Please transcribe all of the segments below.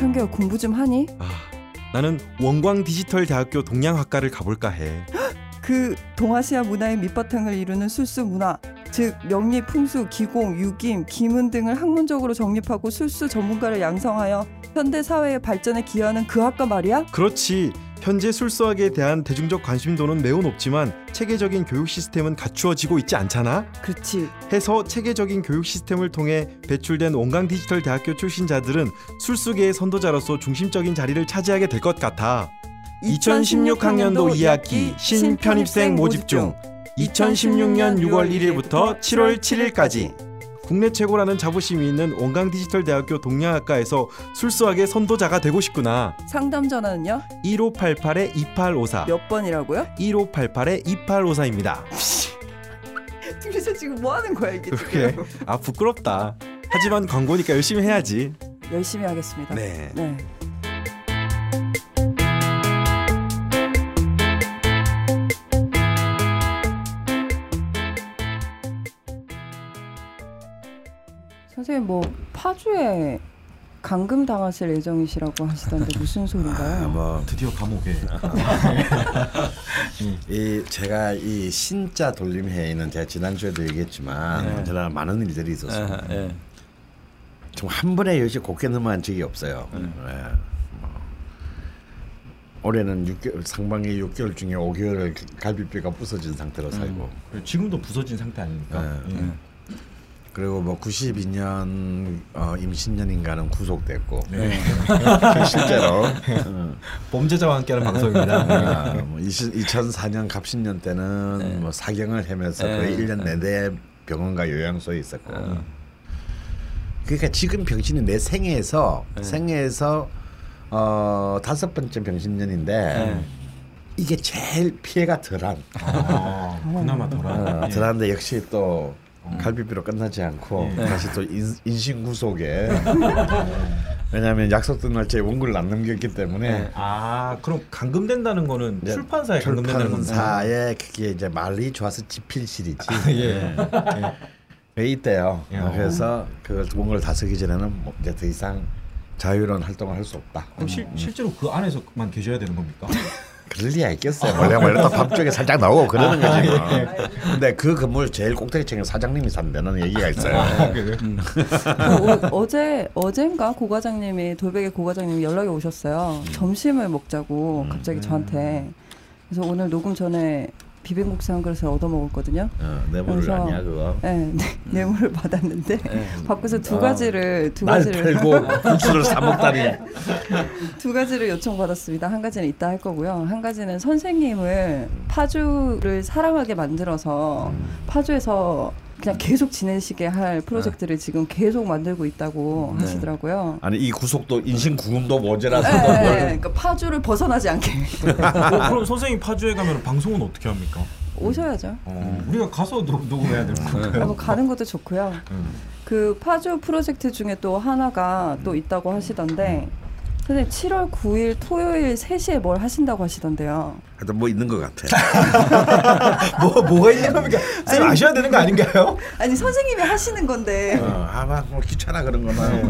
창규야 공부 좀 하니? 아, 나는 원광 디지털 대학교 동양학과를 가볼까 해. 그 동아시아 문화의 밑바탕을 이루는 술수 문화, 즉 명리, 풍수, 기공, 유김, 기문 등을 학문적으로 정립하고 술수 전문가를 양성하여 현대 사회의 발전에 기여하는 그 학과 말이야? 그렇지. 현재 술수학에 대한 대중적 관심도는 매우 높지만 체계적인 교육 시스템은 갖추어지고 있지 않잖아. 그렇지. 해서 체계적인 교육 시스템을 통해 배출된 원광 디지털 대학교 출신자들은 술수계의 선도자로서 중심적인 자리를 차지하게 될 것 같아. 2016학년도 2학기 신편입생 모집 중 2016년 6월 1일부터 7월 7일까지 국내 최고라는 자부심이 있는 원광 디지털 대학교 동양학과에서 술수학의 선도자가 되고 싶구나. 상담 전화는요? 1588에 2854. 몇 번이라고요? 1588에 2854입니다. 둘이서 지금 뭐 하는 거야 이게 지금? 아 부끄럽다. 하지만 광고니까 열심히 해야지. 열심히 하겠습니다. 네. 네. 선생님 뭐 파주에 감금 당하실 예정이시라고 하시던데 무슨 소린가요? 뭐 드디어 감옥에 이 제가 이 신자 돌림회의는 제가 지난주에도 얘기했지만 네. 언제나 많은 일들이 있었어요. 예. 정말 한 번에 여기서 곱게 넘어간 적이 없어요. 예. 뭐. 올해는 6개월 상반기 6개월 중에 5개월을 갈비뼈가 부서진 상태로 살고 지금도 부서진 상태 아닙니까? 네. 예. 그리고 뭐 92년 어, 임신년인가는 구속됐고. 네. 실제로. 어, 범죄자와 함께하는 방송입니다. 아, 뭐 20, 2004년 갑신년 때는 뭐 사경을 헤매서 거의 1년 내내 병원과 요양소에 있었고. 그러니까 지금 병신이 내 생애에서 생애에서 어 다섯 번째 병신년인데 이게 제일 피해가 덜한. 아, 그나마 덜한. 어, 예. 덜한데 역시 또 갈비뼈로 끝나지 않고 다시 또 인, 인신 구속에 왜냐하면 약속된 날짜에 원고를 안 넘겼기 때문에 아 그럼 감금된다는 거는 출판사에 감금된다는 건가요? 출판사에 그게 이제 말이 좋아서 집필실이지. 예. 왜 있대요. 야. 그래서 그걸 원고를 다 쓰기 전에는 뭐 이제 더 이상 자유로운 활동을 할 수 없다. 그럼 실, 실제로 그 안에서만 계셔야 되는 겁니까? 그럴 리가 있겠어요. 원래 원래 또 밤쪽에 살짝 나오고 그러는 거지. 뭐. 근데 그 건물 제일 꼭대기 층에 사장님이 산다는 얘기가 있어요. 어, 어제 어젠가 고 과장님이 돌베개 고 과장님이 연락이 오셨어요. 점심을 먹자고 갑자기 저한테. 그래서 오늘 녹음 전에 비빔국수 한 그릇을 얻어 먹었거든요. 어, 내물을 그래서- 아니야 그거. 네, 네, 뇌물을 받았는데 밖에서 두 어. 가지를 두날 가지를 팔고 국수를 사 먹다니. 두 가지를 요청받았습니다. 한 가지는 이따 할 거고요. 한 가지는 선생님을 파주를 사랑하게 만들어서 파주에서 그냥 계속 지내시게 할 프로젝트를 지금 계속 만들고 있다고 하시더라고요. 아니 이 구속도 인신 구금도 모자라서 네, 뭘 그러니까 파주를 벗어나지 않게 어, 그럼 선생님 파주에 가면 방송은 어떻게 합니까? 오셔야죠. 어, 우리가 가서 녹, 녹음해야 아, 건가요? 뭐 가는 것도 좋고요. 음. 그 파주 프로젝트 중에 또 하나가 또 있다고 하시던데 선생님 7월 9일 토요일 3시에 뭘 하신다고 하시던데요. 하여튼 뭐 있는 것 같아. 뭐 뭐가 있는 겁니까? 선생님 아셔야 되는 거 아닌가요? 아니 선생님이 하시는 건데 어, 아마 뭐 귀찮아 그런 거나.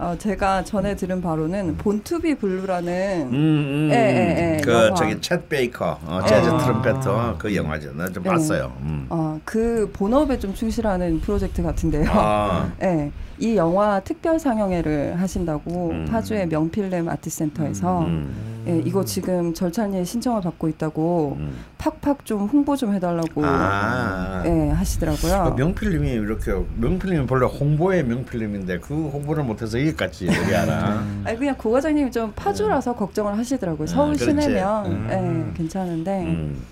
음, 어, 제가 전에 들은 바로는 Born to Be Blue라는 음, 예, 예, 예, 그 영화. 저기 쳇 베이커, 어, 재즈 아. 트럼페터 그 영화죠. 나좀 네. 봤어요. 음. 어, 그 본업에 좀 충실하는 프로젝트 같은데요. 아, 예, 이 영화 특별 상영회를 하신다고 음. 파주의 명필름 아트센터에서 음, 예, 이거 지금 절찬리에 신청을 받고 있다고 음. 팍팍 좀 홍보 좀 해달라고 아. 예, 하시더라고요. 그 명필름이 이렇게 명필름이 원래 홍보의 명필름인데 그 홍보를 못해서 여기까지 여기 알아. 아니 그냥 고 과장님이 좀 파주라서 걱정을 하시더라고요. 서울 음, 그렇지. 시내면 음. 예, 괜찮은데 음.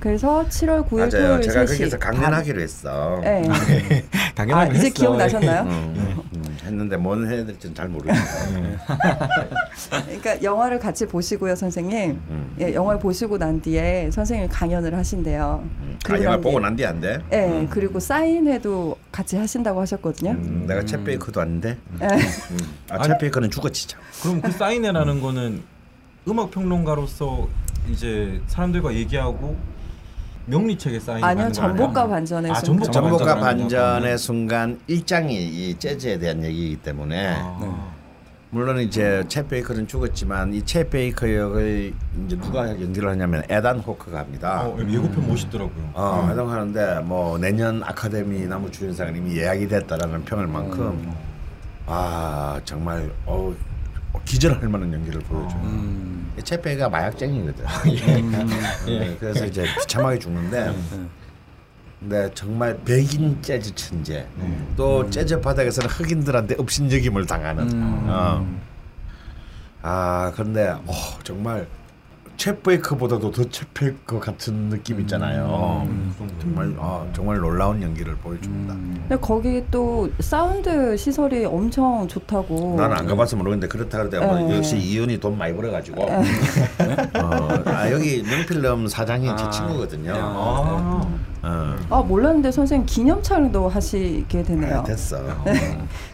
그래서 7월 9일 맞아요. 토요일 제가 3시 거기서 강연하기로 했어. 예. 아, 당연하게 이제 했어. 기억나셨나요? 음, 음, 했는데 뭔 해야 될지는 잘 모르겠어요. 그러니까 영화를 같이 보시고요, 선생님. 음. 예, 영화를 보시고 난 뒤에 선생님이 강연을 하신대요. 아, 영화 난 보고 뒤에- 난뒤안 돼? 예, 음. 그리고 사인회도 같이 하신다고 하셨거든요. 음, 내가 챗 베이커도 아닌데. 예. 음. 아, 챗 베이커는 죽어치자. 그럼 그 사인회라는 거는 음악 평론가로서 이제 사람들과 얘기하고 명리책에 사인 아니요, 전복과 반전의 아, 순간. 전복과 반전의 순간 일장이 이 재즈에 대한 얘기이기 때문에 아. 네. 물론 이제 챗 베이커는 죽었지만 이챗 베이커 역을 이제 누가 연기를 하냐면 에단 호크가 합니다. 어, 예고편 멋있더라고요. 어, 해당하는데 뭐 내년 아카데미 나무 주연상은 이미 예약이 됐다라는 평을 만큼 아 정말 어, 기절할 만한 연기를 보여줘요. 음. 채페가 마약쟁이거든. 예, 그래서 이제 비참하게 죽는데 근데 정말 백인 재즈 천재 또 재즈 바닥에서는 흑인들한테 업신여김을 당하는. 어. 아 그런데 어, 정말 쳇 베이커보다도 더 쳇 베이커 같은 느낌 있잖아요. 정말 아, 정말 놀라운 연기를 보여줍니다. 근데 거기 또 사운드 시설이 엄청 좋다고. 나는 안 가봐서 모르겠는데 그렇다 그러대 뭐 네. 역시 이은이 돈 많이 벌어가지고 어, 아 여기 명필름 사장이 제 아. 친구거든요. 아, 어. 아 몰랐는데 선생님 기념 촬영도 하시게 되네요. 아, 됐어.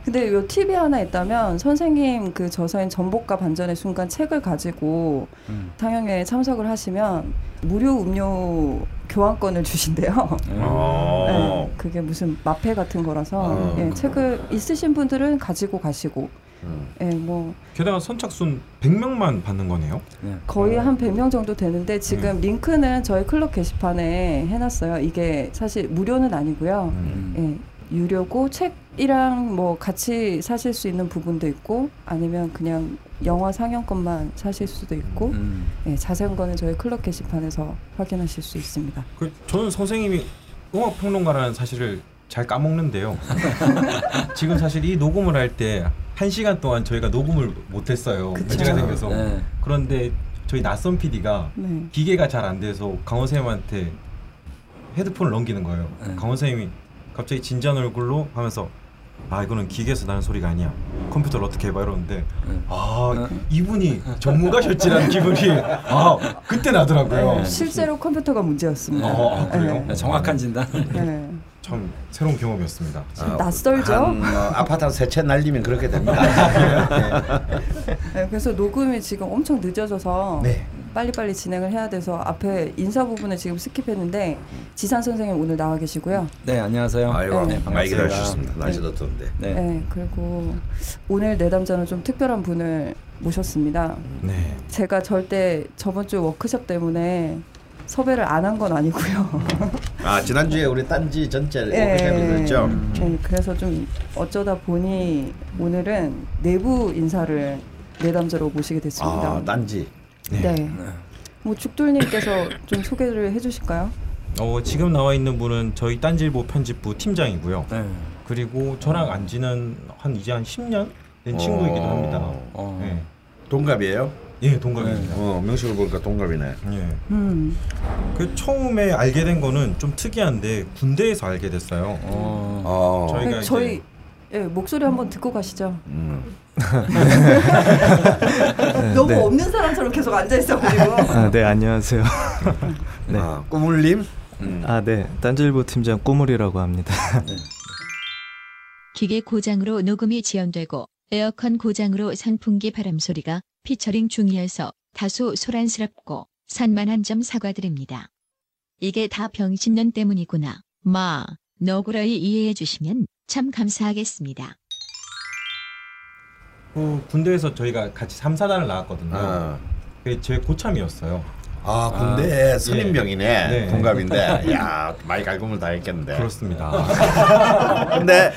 근데 요 팁이 하나 있다면 선생님 그 저서인 전복과 반전의 순간 책을 가지고 음. 상영회에 참석을 하시면 무료 음료 교환권을 주신대요. 어. 네, 그게 무슨 마페 같은 거라서 어. 예, 책을 있으신 분들은 가지고 가시고 음. 예, 뭐 게다가 선착순 100명만 받는 거네요. 네. 거의 한 100명 정도 되는데 지금 링크는 저희 클럽 게시판에 해놨어요. 이게 사실 무료는 아니고요. 음. 예, 유료고 책이랑 뭐 같이 사실 수 있는 부분도 있고 아니면 그냥 영화 상영권만 사실 수도 있고 음. 예, 자세한 거는 저희 클럽 게시판에서 확인하실 수 있습니다. 그 저는 선생님이 음악 평론가라는 사실을 잘 까먹는데요. 지금 사실 이 녹음을 할 때 한 시간 동안 저희가 녹음을 못했어요. 문제가 생겨서. 네. 그런데 저희 낯선 PD가 네. 기계가 잘 안 돼서 강원 선생님한테 헤드폰을 넘기는 거예요. 네. 강원 선생님이 갑자기 진지한 얼굴로 하면서 아 이거는 기계에서 나는 소리가 아니야. 컴퓨터를 어떻게 해봐 이러는데 네. 아 이분이 전문가셨지라는 기분이 아 그때 나더라고요. 네, 실제로 컴퓨터가 문제였습니다. 어, 아, 그래요? 네, 정확한 진단. 네. 참 새로운 경험이었습니다. 아, 낯설죠? 한, 뭐, 아파트 한세채 날리면 그렇게 됩니다. 네, 그래서 녹음이 지금 엄청 늦어져서 네. 빨리빨리 진행을 해야 돼서 앞에 인사 부분을 지금 스킵했는데 지산 선생님 오늘 나와 계시고요. 네, 안녕하세요. 아이고 네, 많이. 기다려주셨습니다. 날씨도 더운데. 네. 네, 그리고 오늘 내담자는 좀 특별한 분을 모셨습니다. 네. 제가 절대 저번 주 워크숍 때문에 섭외를 안 한 건 아니고요. 아 지난주에 우리 딴지 전체 예, 워크숍이 있었죠. 네, 그래서 좀 어쩌다 보니 오늘은 내부 인사를 내담자로 모시게 됐습니다. 아 딴지. 네. 뭐 죽돌님께서 좀 소개를 해주실까요? 어, 지금 나와 있는 분은 저희 딴질보 편집부 팀장이고요. 네. 그리고 저랑 안지는 한 이제 한 10년 된 친구이기도 합니다. 어. 네. 동갑이에요? 예, 동갑입니다. 어 명식을 보니까 동갑이네. 예. 음, 그 처음에 알게 된 거는 좀 특이한데 군대에서 알게 됐어요. 어. 어. 저희가 네, 저희 예, 목소리 한번 듣고 가시죠. 음. 너무 없는 사람처럼 계속 앉아 있어가지고. 아, 네 안녕하세요. 네. 아, 꾸물님. 음. 아, 네. 딴질보 팀장 꾸물이라고 합니다. 기계 고장으로 녹음이 지연되고 에어컨 고장으로 선풍기 바람 소리가 피처링 중이어서 다소 소란스럽고 산만한 점 사과드립니다. 이게 다 병신년 때문이구나. 마, 너구라이 이해해 주시면 참 감사하겠습니다. 그 군대에서 저희가 같이 3, 4단을 나왔거든요. 아. 그게 제 고참이었어요. 아 군대 선임병이네 네. 동갑인데 야 많이 갈굼을 다 했겠는데 그렇습니다. 근데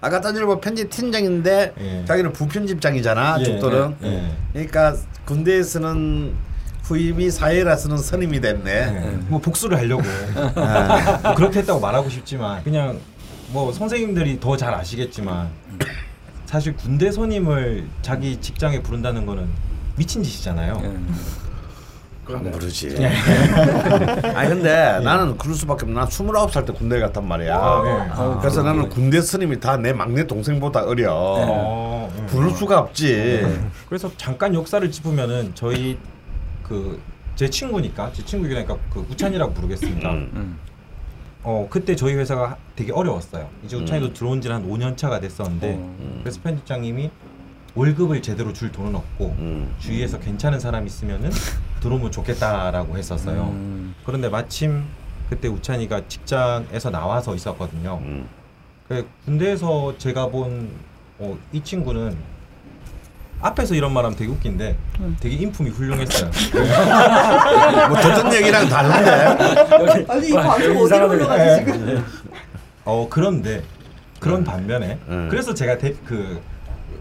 아까 딴질보 편집 팀장인데 예. 자기는 부편집장이잖아 예, 죽돌은 예, 예. 그러니까 군대에서는 후임이 사회라서는 선임이 됐네 네. 뭐 복수를 하려고 아, 뭐 그렇게 했다고 말하고 싶지만 그냥 뭐 선생님들이 더 잘 아시겠지만 사실 군대 선임을 자기 직장에 부른다는 거는 미친 짓이잖아요. 네. 그럼 모르지 아니 근데 나는 그럴 수밖에 없나 난 29살 때 군대 갔단 말이야 아, 네. 어, 그래서 나는 군대 선임이 다 내 막내 동생보다 어려 어, 음. 부를 수가 없지 그래서 잠깐 역사를 짚으면은 저희 그 제 친구니까 제 친구니까 그 우찬이라고 부르겠습니다. 음. 음. 어 그때 저희 회사가 되게 어려웠어요. 이제 우찬이도 들어온 지는 한 5년 차가 됐었는데 어. 그래서 편집장님이 월급을 제대로 줄 돈은 없고 음. 주위에서 괜찮은 사람 있으면은 들어오면 좋겠다라고 했었어요. 음. 그런데 마침 그때 우찬이가 직장에서 나와서 있었거든요. 음. 그 군대에서 제가 본이 친구는 앞에서 이런 말하면 되게 웃긴데 되게 인품이 훌륭했어요. 뭐 듣던 얘기랑 다른데. 아니 이 방송 어디로 올라가지 지금? 어 그런데 그런 반면에 음. 그래서 제가 대, 그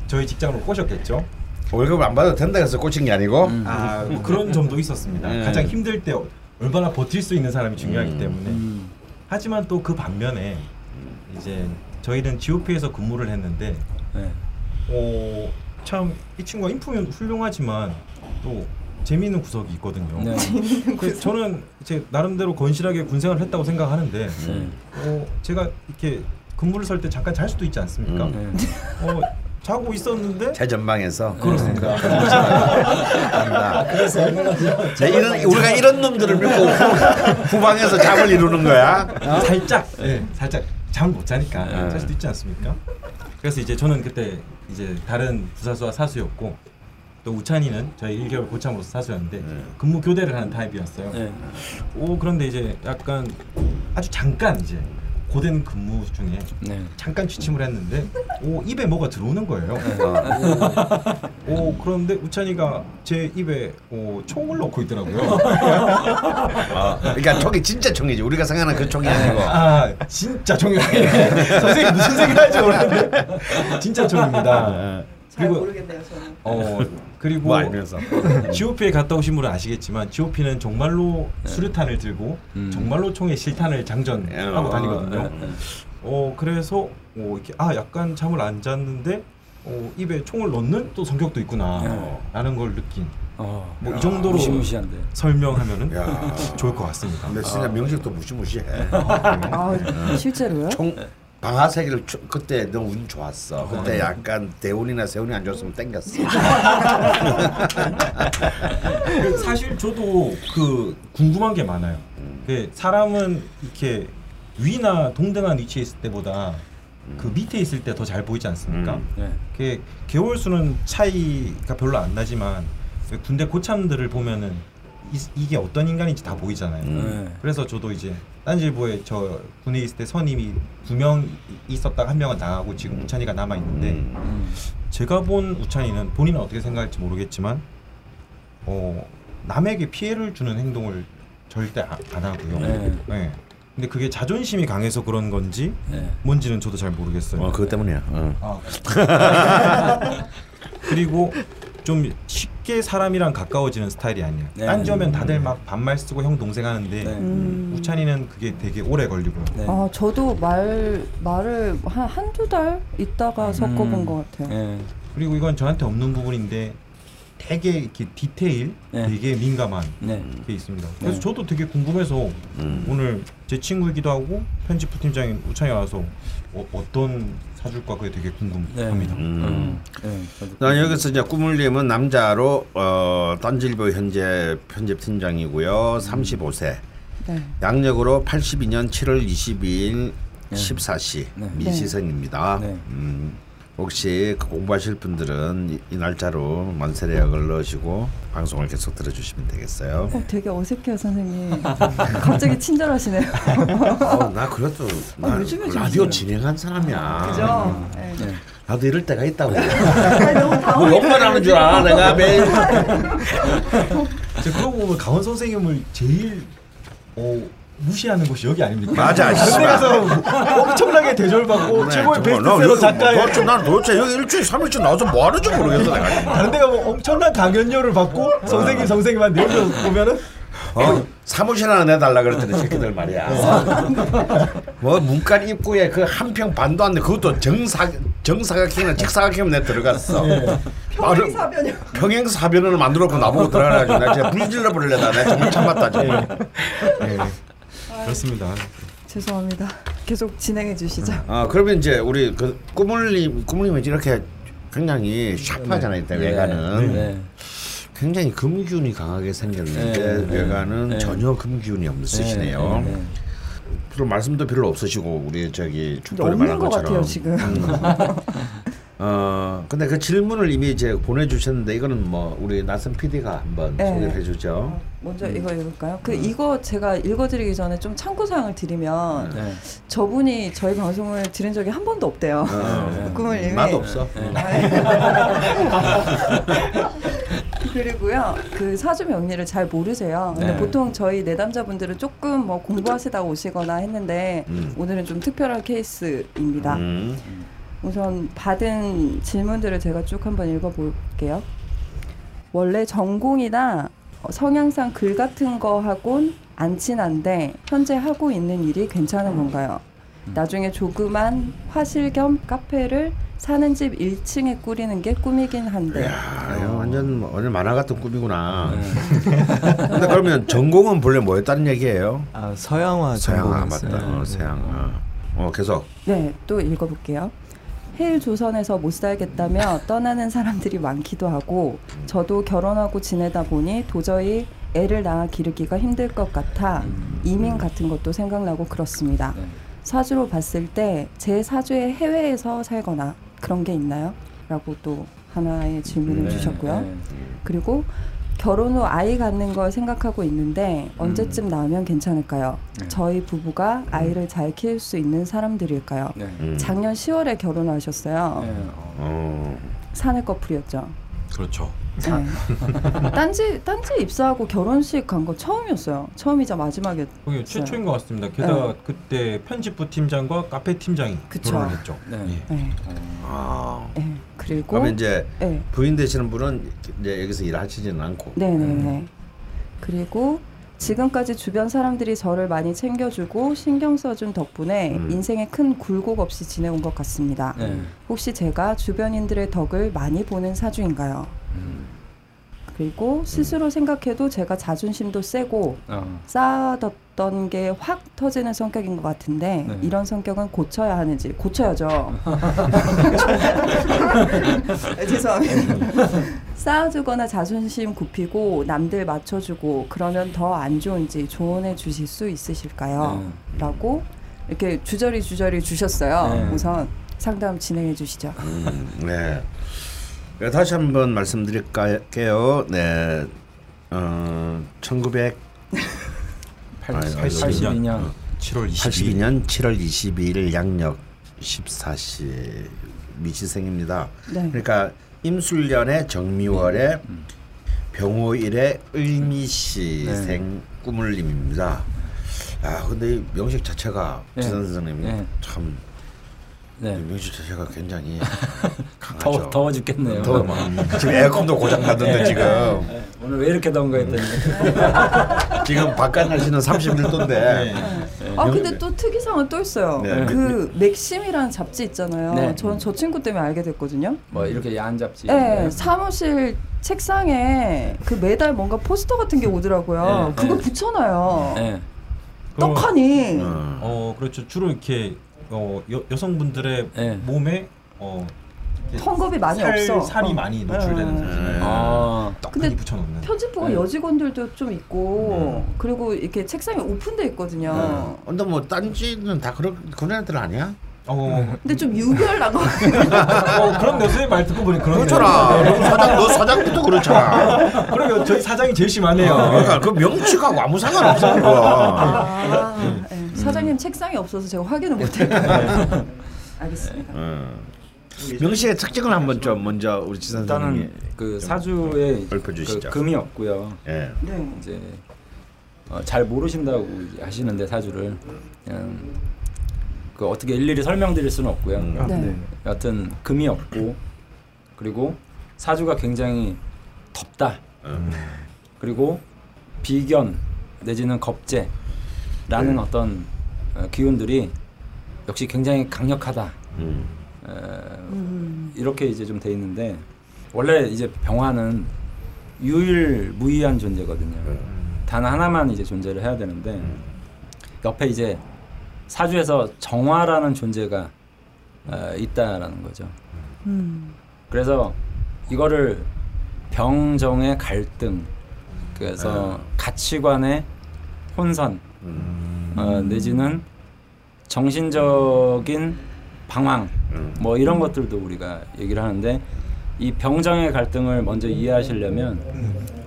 저희 직장으로 꼬셨겠죠. 월급 안 받아도 된다 해서 꽂힌 게 아니고. 아, 뭐 그런 점도 있었습니다. 음. 가장 힘들 때 얼마나 버틸 수 있는 사람이 중요하기 음. 때문에. 하지만 또 그 반면에 이제 저희는 GOP에서 근무를 했는데 네. 어, 참 이 친구가 인품이 훌륭하지만 또 재미있는 구석이 있거든요. 네. 그 저는 이제 나름대로 건실하게 군생활을 했다고 생각하는데 네. 어, 제가 이렇게 근무를 설 때 잠깐 잘 수도 있지 않습니까? 음. 네. 어, 자고 있었는데 제 전방에서. 그렇습니까? 한다. 그래서 이런 우리가 이런 놈들을 믿고 후, 방에서 잠을 이루는 거야. 살짝 예, 살짝 잠못 자니까 네. 잘 수도 있지 않습니까? 그래서 이제 저는 그때 이제 다른 부사수와 사수였고 또 우찬이는 저희 1개월 고참으로서 사수였는데 네. 근무 교대를 하는 타입이었어요. 네. 오 그런데 이제 약간 아주 잠깐 이제 고된 근무 중에 네. 잠깐 취침을 했는데 오 입에 뭐가 들어오는 거예요. 오 그런데 우찬이가 제 입에 오, 총을 넣고 있더라고요. 어, 그러니까 총이 진짜 총이지. 우리가 생각하는 그 총이 아니고. 아 진짜 총이 선생님 무슨 생각 할지 모르겠는데 진짜 총입니다. 잘 그리고- 모르겠네요 저는. 어 그리고 뭐 알면서. GOP에 갔다 오신 분은 아시겠지만 GOP는 정말로 수류탄을 들고 음. 정말로 총에 실탄을 장전하고 어, 다니거든요. 네, 네. 어 그래서 어, 이렇게 아 약간 잠을 안 잤는데 어, 입에 총을 넣는 또 성격도 있구나 네. 라는 걸 느낀 어. 뭐이 정도로 무시무시한데. 설명하면은 야. 좋을 것 같습니다. 근데 진짜 명식도 무시무시해. 아 실제로요? 총 방아쇠기를 추- 그때 너무 운 좋았어. 그때 네. 약간 대운이나 세운이 안 좋았으면 땡겼어. 그 사실 저도 그 궁금한 게 많아요. 그 사람은 이렇게 위나 동등한 위치에 있을 때보다 그 밑에 있을 때 더 잘 보이지 않습니까? 음. 네. 그 개월 수는 차이가 별로 안 나지만 그 군대 고참들을 보면은 이, 게 어떤 인간인지 다 보이잖아요. 음. 네. 그래서 저도 이제 딴질보에 저 군에 있을 때 선임이 두 명 있었다가 한 명은 나가고 지금 우찬이가 남아 있는데 음. 음. 제가 본 우찬이는 본인은 어떻게 생각할지 모르겠지만 어 남에게 피해를 주는 행동을 절대 아- 안 하고요. 네. 네. 근데 그게 자존심이 강해서 그런 건지 네. 뭔지는 저도 잘 모르겠어요. 어 그것 때문이야. 어. 아. 그리고 좀 쉽게 사람이랑 가까워지는 스타일이 아니에요. 네. 딴지 오면 다들 막 반말 쓰고 형 동생 하는데 네. 음. 우찬이는 그게 되게 오래 걸리고요. 네. 아 저도 말 말을 한 한두 달 있다가 섞어본 음. 것 같아요. 네. 그리고 이건 저한테 없는 부분인데 되게 이렇게 디테일, 네. 되게 민감한 네. 게 있습니다. 그래서 네. 저도 되게 궁금해서 음. 오늘 제 친구이기도 하고 편집 부팀장인 우찬이 와서 어, 떤 사줄까 그게 되게 궁금합니다. 음. 네. 저도 자, 여기서 이제 꾸물님은 남자로 어, 딴질보 현재 편집팀장이고요. 35세. 네. 양력으로 82년 7월 22일 네. 14시 네. 미시생입니다. 네. 음, 혹시 그 공부하실 분들은 이, 이 날짜로 만세례역을 넣으시고 방송을 계속 들어주시면 되겠어요. 어, 되게 어색해요 선생님. 갑자기 친절하시네요. 어, 나 그래도 나 요즘에 좀 라디오. 진행한 사람이야. 그죠? 네. 네. 나도 이럴 때가 있다고. 아니, 너무 뭐. 욕만 하는 줄 알아 내가 매일. 제가 그러고 보면 강원 선생님을 제일 어, 무시하는 곳이 여기 아닙니까? 맞아. 그래서 엄청나게 대접받고 최고의 정말 나 베스트셀러 작가의 도대체 난 도대체 여기 일주일 삼일째 나와서 뭐 하는지 모르겠어 내가. 다른 데가 뭐 엄청난 강연료를 받고 선생님 선생님한테 여기서 보면은 어, 사무실 하나 내달라 그랬더니 새끼들 말이야. 뭐 문간 입구에 그 한 평 반도 안 돼. 그것도 정사 정사각형이나 직사각형 내 들어갔어. 말을- 사변이요. 평행 사변을 만들었고 나보고 들어가가지고 나 진짜 불질러 버릴래다. 내가 정말 참았다 정말. 그렇습니다. 죄송합니다. 계속 진행해 주시죠. 아 그러면 이제 우리 그 꾸물님 꾸물님은 이렇게 굉장히 샤프하잖아요. 이때 외관은 네. 굉장히 금기운이 강하게 생겼는데 네, 네, 외관은 네. 전혀 금기운이 없으시네요. 네. 네. 별로 말씀도 별로 없으시고 우리 저기 없는 말한 것 것처럼 같아요 지금. 어 근데 그 질문을 이미 이제 보내주셨는데 이거는 뭐 우리 나선 PD가 한번 네. 소개를 해주죠. 먼저 이거 읽을까요? 그 이거 제가 읽어드리기 전에 좀 참고 사항을 드리면 네. 저분이 저희 방송을 들은 적이 한 번도 없대요. 어, 꿈을 이미 나도 없어. 그리고요 그 사주 명리를 잘 모르세요. 근데 네. 보통 저희 내담자분들은 조금 뭐 공부하시다 오시거나 했는데 음. 오늘은 좀 특별한 케이스입니다. 음. 우선 받은 질문들을 제가 쭉 한번 읽어볼게요. 원래 전공이나 성향상 글 같은 거 하곤 안 친한데 현재 하고 있는 일이 괜찮은 건가요? 나중에 조그만 화실 겸 카페를 사는 집 1층에 꾸리는 게 꿈이긴 한데 야, 이거 완전 뭐 완전 만화 같은 꿈이구나. 네. 근데 그러면 전공은 본래 뭐였다는 얘기예요? 아 서양화 전공했어요. 맞다. 어, 서양아. 어 계속. 네, 또 읽어볼게요. 해일 조선에서 못 살겠다며 떠나는 사람들이 많기도 하고 저도 결혼하고 지내다 보니 도저히 애를 낳아 기르기가 힘들 것 같아 이민 같은 것도 생각나고 그렇습니다. 네. 사주로 봤을 때 제 사주에 해외에서 살거나 그런 게 있나요? 라고 또 하나의 질문을 네, 주셨고요. 네. 그리고 결혼 후 아이 갖는 걸 생각하고 있는데 언제쯤 낳으면 괜찮을까요? 네. 저희 부부가 아이를 잘 키울 수 있는 사람들일까요? 네. 음. 작년 10월에 결혼하셨어요. 네. 어. 어. 사내 커플이었죠. 그렇죠. 네. 딴지 딴지 입사하고 결혼식 간거 처음이었어요. 처음이자 마지막이었. 거기 최초인 것 같습니다. 게다가 네. 그때 편집부 팀장과 카페 팀장이 그쵸. 결혼을 했죠. 네. 예. 네. 아. 네. 그리고 그러면 이제 네. 부인 되시는 분은 이제 여기서 일하시지는 않고. 네네네. 그리고 지금까지 주변 사람들이 저를 많이 챙겨주고 신경 써준 덕분에 음. 인생에 큰 굴곡 없이 지내온 것 같습니다. 네. 혹시 제가 주변인들의 덕을 많이 보는 사주인가요? 음. 그리고 스스로 생각해도 제가 자존심도 세고 어. 쌓아뒀던 게 확 터지는 성격인 것 같은데 네. 이런 성격은 고쳐야 하는지 고쳐야죠. 네, 죄송합니다. 쌓아두거나 자존심 굽히고 남들 맞춰주고 그러면 더 안 좋은지 조언해 주실 수 있으실까요? 네. 라고 이렇게 주저리 주저리 주셨어요. 네. 우선 상담 진행해 주시죠. 음, 네. 네, 다시 한번 말씀드릴게요. 네. 어, 1900 팔- 아이고, 82년 7월 22일. 82년 7월 22일 양력 14시 미시생입니다. 네. 그러니까 임술년의 정미월에 병호일의 을미시생 네. 꾸물님입니다. 아 근데 이 명식 자체가 네. 지선 선생님이 네. 참 네. 이 명식 자체가 굉장히 강하죠. 더워 더워 죽겠네요. 더워 막 지금 에어컨도 고장 나던데 지금 네. 오늘 왜 이렇게 더운가 했더니 지금 바깥 날씨는 31도인데 아 근데 또 특이사항은 또 있어요. 네. 그 맥심이라는 잡지 있잖아요. 네. 전저 친구 때문에 알게 됐거든요. 뭐 이렇게 야한 잡지. 네, 사무실 책상에 그 매달 뭔가 포스터 같은 게 오더라고요. 네, 그거 네. 붙여놔요. 네. 떡하니. 어. 어 그렇죠. 주로 이렇게 어, 여, 여성분들의 네. 몸에 어, 헝겊이 많이 살, 없어. 살이 어. 많이 노출되는 네. 사진을 아. 근데 붙여놓는. 편집부가 네. 여직원들도 좀 있고 그리고 이렇게 책상이 오픈돼 있거든요. 어. 근데 뭐 딴지는 다 그런 그런 애들 아니야? 어, 근데 좀 유별나고 어 그런 선생님 말 듣고 보니 그런 그렇잖아. 너 사장 너 사장부터 그렇잖아. 그러니까 저희 사장이 제일 심하네요. 그러니까 그 명치하고 아무 상관 없어 그거. 아, 네. 사장님 책상이 없어서 제가 확인을 못했어요. 알겠습니다. 어. 명식의 특징을 한번 좀 먼저 우리 지선 일단은 그 사주에 그. 금이 없고요. 예. 네. 이제 어, 잘 모르신다고 하시는데 사주를 그냥 그 어떻게 일일이 설명드릴 수는 없고요. 음. 네. 여하튼 금이 없고 그리고 사주가 굉장히 덥다. 음. 그리고 비견 내지는 겁재라는 네. 어떤 어, 기운들이 역시 굉장히 강력하다. 음. 에, 음. 이렇게 이제 좀 돼 있는데 원래 이제 병화는 유일무이한 존재거든요. 단 하나만 이제 존재를 해야 되는데 옆에 이제 사주에서 정화라는 존재가 어, 있다라는 거죠. 음. 그래서 이거를 병정의 갈등 그래서 가치관의 혼선 음. 어, 내지는 정신적인 방황 음. 뭐 이런 것들도 우리가 얘기를 하는데 이 병정의 갈등을 먼저 이해하시려면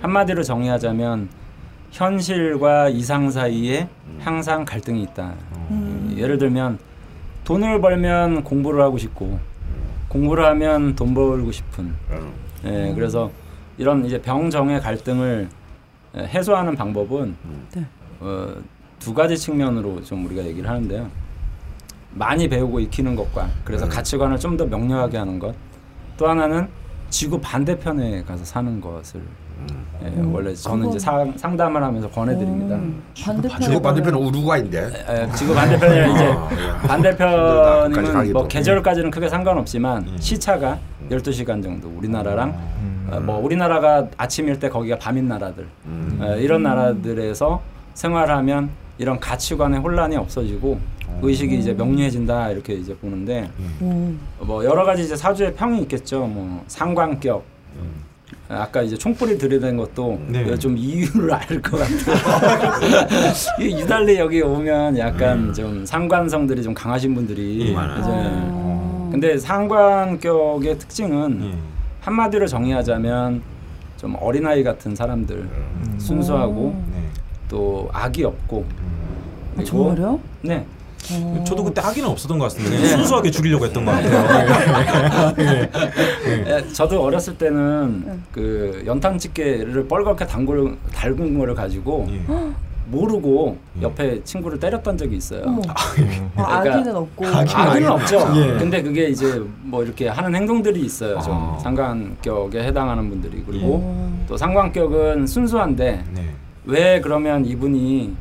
한마디로 정의하자면 현실과 이상 사이에 항상 갈등이 있다. 예를 들면 돈을 벌면 공부를 하고 싶고 공부를 하면 돈 벌고 싶은 음. 예, 그래서 이런 이제 병정의 갈등을 예, 해소하는 방법은 네. 어, 두 가지 측면으로 좀 우리가 얘기를 하는데요. 많이 배우고 익히는 것과 그래서 네. 가치관을 좀 더 명료하게 하는 것. 또 하나는 지구 반대편에 가서 사는 것을 예, 음, 원래 저는 그건- 이제 상, 상담을 하면서 권해드립니다. 음, 반대편에 지구 반대편은 우루과인데. 예, 지구 반대편에 이제 아, 가기도. 뭐 계절까지는 크게 상관없지만 음. 시차가 12시간 정도 우리나라랑 음. 어, 뭐 우리나라가 아침일 때 거기가 밤인 나라들 음. 어, 이런 나라들에서 생활하면 이런 가치관의 혼란이 없어지고 의식이 이제 명료해진다 이렇게 이제 보는데 음. 뭐 여러 가지 이제 사주의 평이 있겠죠. 뭐 상관격 아까 이제 총불이 들이댄 것도 네. 좀 이유를 알 것 같아요. 이 유달리 여기 오면 약간 좀 상관성들이 좀 강하신 분들이 예. 많아요. 이제 아. 근데 상관격의 특징은 예. 한마디로 정의하자면 좀 어린아이 같은 사람들 음. 순수하고 네. 또 악이 없고 아, 그리고 정말요? 네 어. 저도 그때 아기는 없었던 것 같습니다. 그냥 순수하게 죽이려고 했던 것 같아요. 예, 저도 어렸을 때는 네. 그 연탄 집게를 뻘겋게 담글 달군 거를 가지고 예. 모르고 옆에 친구를 때렸던 적이 있어요. 아, 그러니까 아기는 없고. 악은 없죠. 예. 근데 그게 이제 뭐 이렇게 하는 행동들이 있어요. 좀 아. 상관격에 해당하는 분들이 그리고 어. 또 상관격은 순수한데 네. 왜 그러면 이분이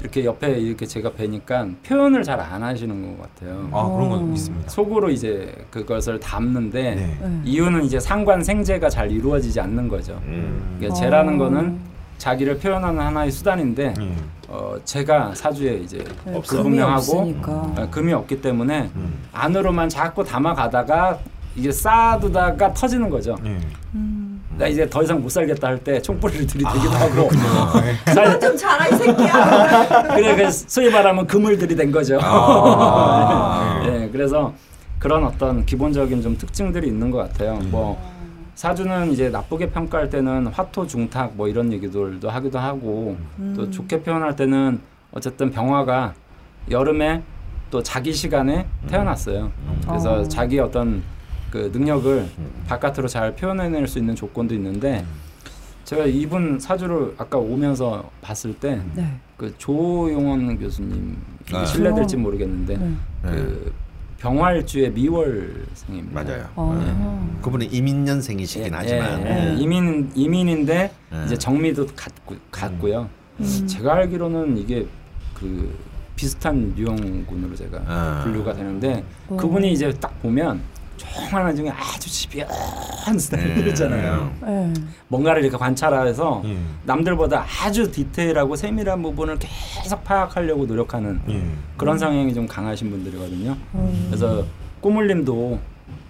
이렇게 옆에 이렇게 제가 뵈니까 표현을 잘 안 하시는 것 같아요. 아 그런 건 어. 있습니다. 속으로 이제 그것을 담는데 네. 네. 이유는 이제 상관 생제가 잘 이루어지지 않는 거죠. 음. 그러니까 재라는 어. 거는 자기를 표현하는 하나의 수단인데 예. 어, 제가 사주에 이제 네, 금이 불분명하고 없으니까. 어, 금이 없기 때문에 음. 안으로만 자꾸 담아가다가 이게 쌓아두다가 터지는 거죠. 예. 음. 나 이제 더 이상 못 살겠다 할 때 총불을 들이대기도 하고 살, 좀 자라 이 새끼야. 그래 그 소위 말하면 금을 들이댄 거죠. 아. 예, 그래서 그런 어떤 기본적인 좀 특징들이 있는 것 같아요. 뭐 사주는 이제 나쁘게 평가할 때는 화토 중탁 뭐 이런 얘기들도 하기도 하고 또 좋게 표현할 때는 어쨌든 병화가 여름에 또 자기 시간에 태어났어요. 그래서 어. 자기 어떤 그 능력을 바깥으로 잘 표현해낼 수 있는 조건도 있는데 제가 이분 사주를 아까 오면서 봤을 때 네. 그 조용원 교수님 아. 실례될지 모르겠는데 네. 그 병활주의 미월생입니다. 맞아요. 아. 그분은 이민년생이시긴 예, 하지만 예, 예. 이민 이민인데 예. 이제 정미도 같고 같고요. 음. 제가 알기로는 이게 그 비슷한 유형군으로 제가 아. 분류가 되는데 어. 그분이 이제 딱 보면 조그마한 중에 아주 집요한 스타일이잖아요. 네. 뭔가를 이렇게 관찰해서 예. 남들보다 아주 디테일하고 세밀한 부분을 계속 파악하려고 노력하는 예. 그런 성향이 좀 강하신 분들이거든요. 음. 그래서 꾸물림도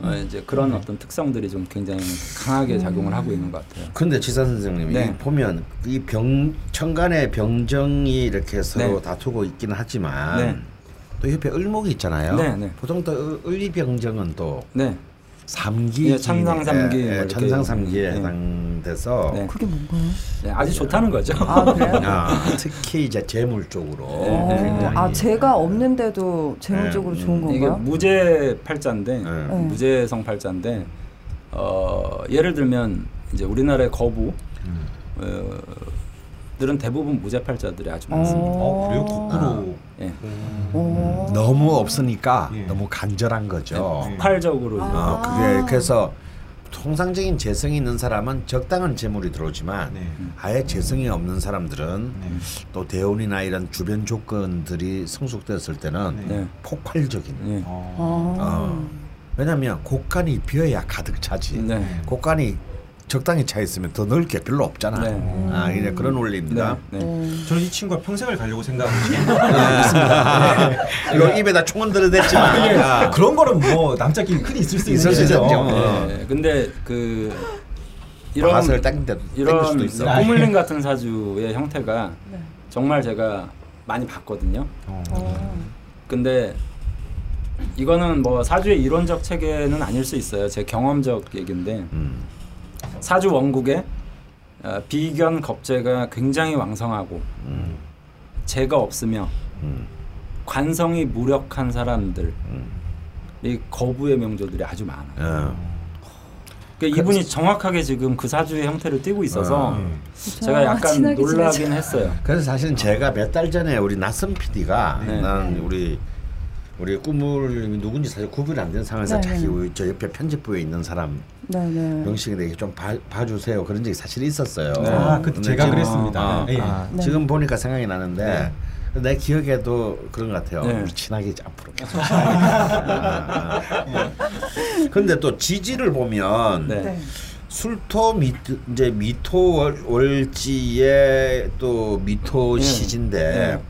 어, 이제 그런 어떤 특성들이 좀 굉장히 강하게 작용을 하고 있는 것 같아요. 근데 지사 선생님 네. 이 보면 이 병 천간의 병정이 이렇게 서로 네. 다투고 있기는 하지만 네. 또 옆에 을목이 있잖아요. 네, 네. 보통 또 을- 을이병정은 또 네, 삼기 예, 천상 삼기 뭐 이렇게 천상 삼기에 네. 해당돼서 네. 그게 뭔가요? 네, 아주 좋다는 거죠. 아 그래요? 아, 특히 이제 재물 쪽으로 어, 굉장히 아 제가 없는데도 재물적으로 네. 좋은 이게 건가요? 무죄 팔자인데 네. 네. 무죄성 팔자인데 어, 예를 들면 이제 우리나라의 거부 어, 들은 대부분 무죄 팔자들이 아주 많습니다. 어 그래요? 거꾸로. 예. 어. 너무 없으니까 예. 너무 간절한 거죠. 네, 폭발적으로 이제 어, 그게 그래서 통상적인 재성이 있는 사람은 적당한 재물이 들어오지만 네. 아예 재성이 없는 사람들은 네. 또 대운이나 이런 주변 조건들이 성숙됐을 때는 네. 폭발적인 예. 어. 아. 어. 왜냐하면 곡간이 비어야 가득 차지 네. 곡간이 적당히 차 있으면 더 넣을 게 별로 없잖아 네. 아 이제 그런 원리입니다 네. 네. 어. 저는 이 친구가 평생을 가려고 생각하고 이거 입에다 총은 들어댔지만 아, 그런 거는 뭐 남자끼리 흔히 있을 수 있는 있을 수. 있죠. 어. 네. 근데 그 이런 맛을 땡길 땡길 이런 수도 있어 꼬물림 같은 사주의 형태가 네. 정말 제가 많이 봤거든요. 어. 어. 근데 이거는 뭐 사주의 이론적 체계는 아닐 수 있어요. 제 경험적 얘기인데 음. 사주 원국에 어, 비견 겁재가 굉장히 왕성하고 음. 재가 없으며 음. 관성이 무력한 사람들 음. 이 거부의 명조들이 아주 많아요. 어. 그러니까 이분이 정확하게 지금 그 사주의 형태를 띠고 있어서 어. 제가 약간 놀라긴 지내자. 했어요. 그래서 사실은 제가 몇 달 전에 우리 낯선 PD가 네. 난 우리 우리 꾸물님이 누군지 사실 구분이 안 되는 상황에서 네, 자기 네. 저 옆에 편집부에 있는 사람. 명식에 대해 좀 봐, 봐주세요 그런 적이 사실 있었어요. 아, 그때 제가 지금- 그랬습니다. 어, 예. 아, 네. 지금 보니까 생각이 나는데 내 기억에도 그런 것 같아요. 네. 우리 친하게 앞으로 계속. 아, 아. 근데 또 지지를 보면 네. 네. 술토 미 이제 미토 월, 월지의 또 미토 네. 시진데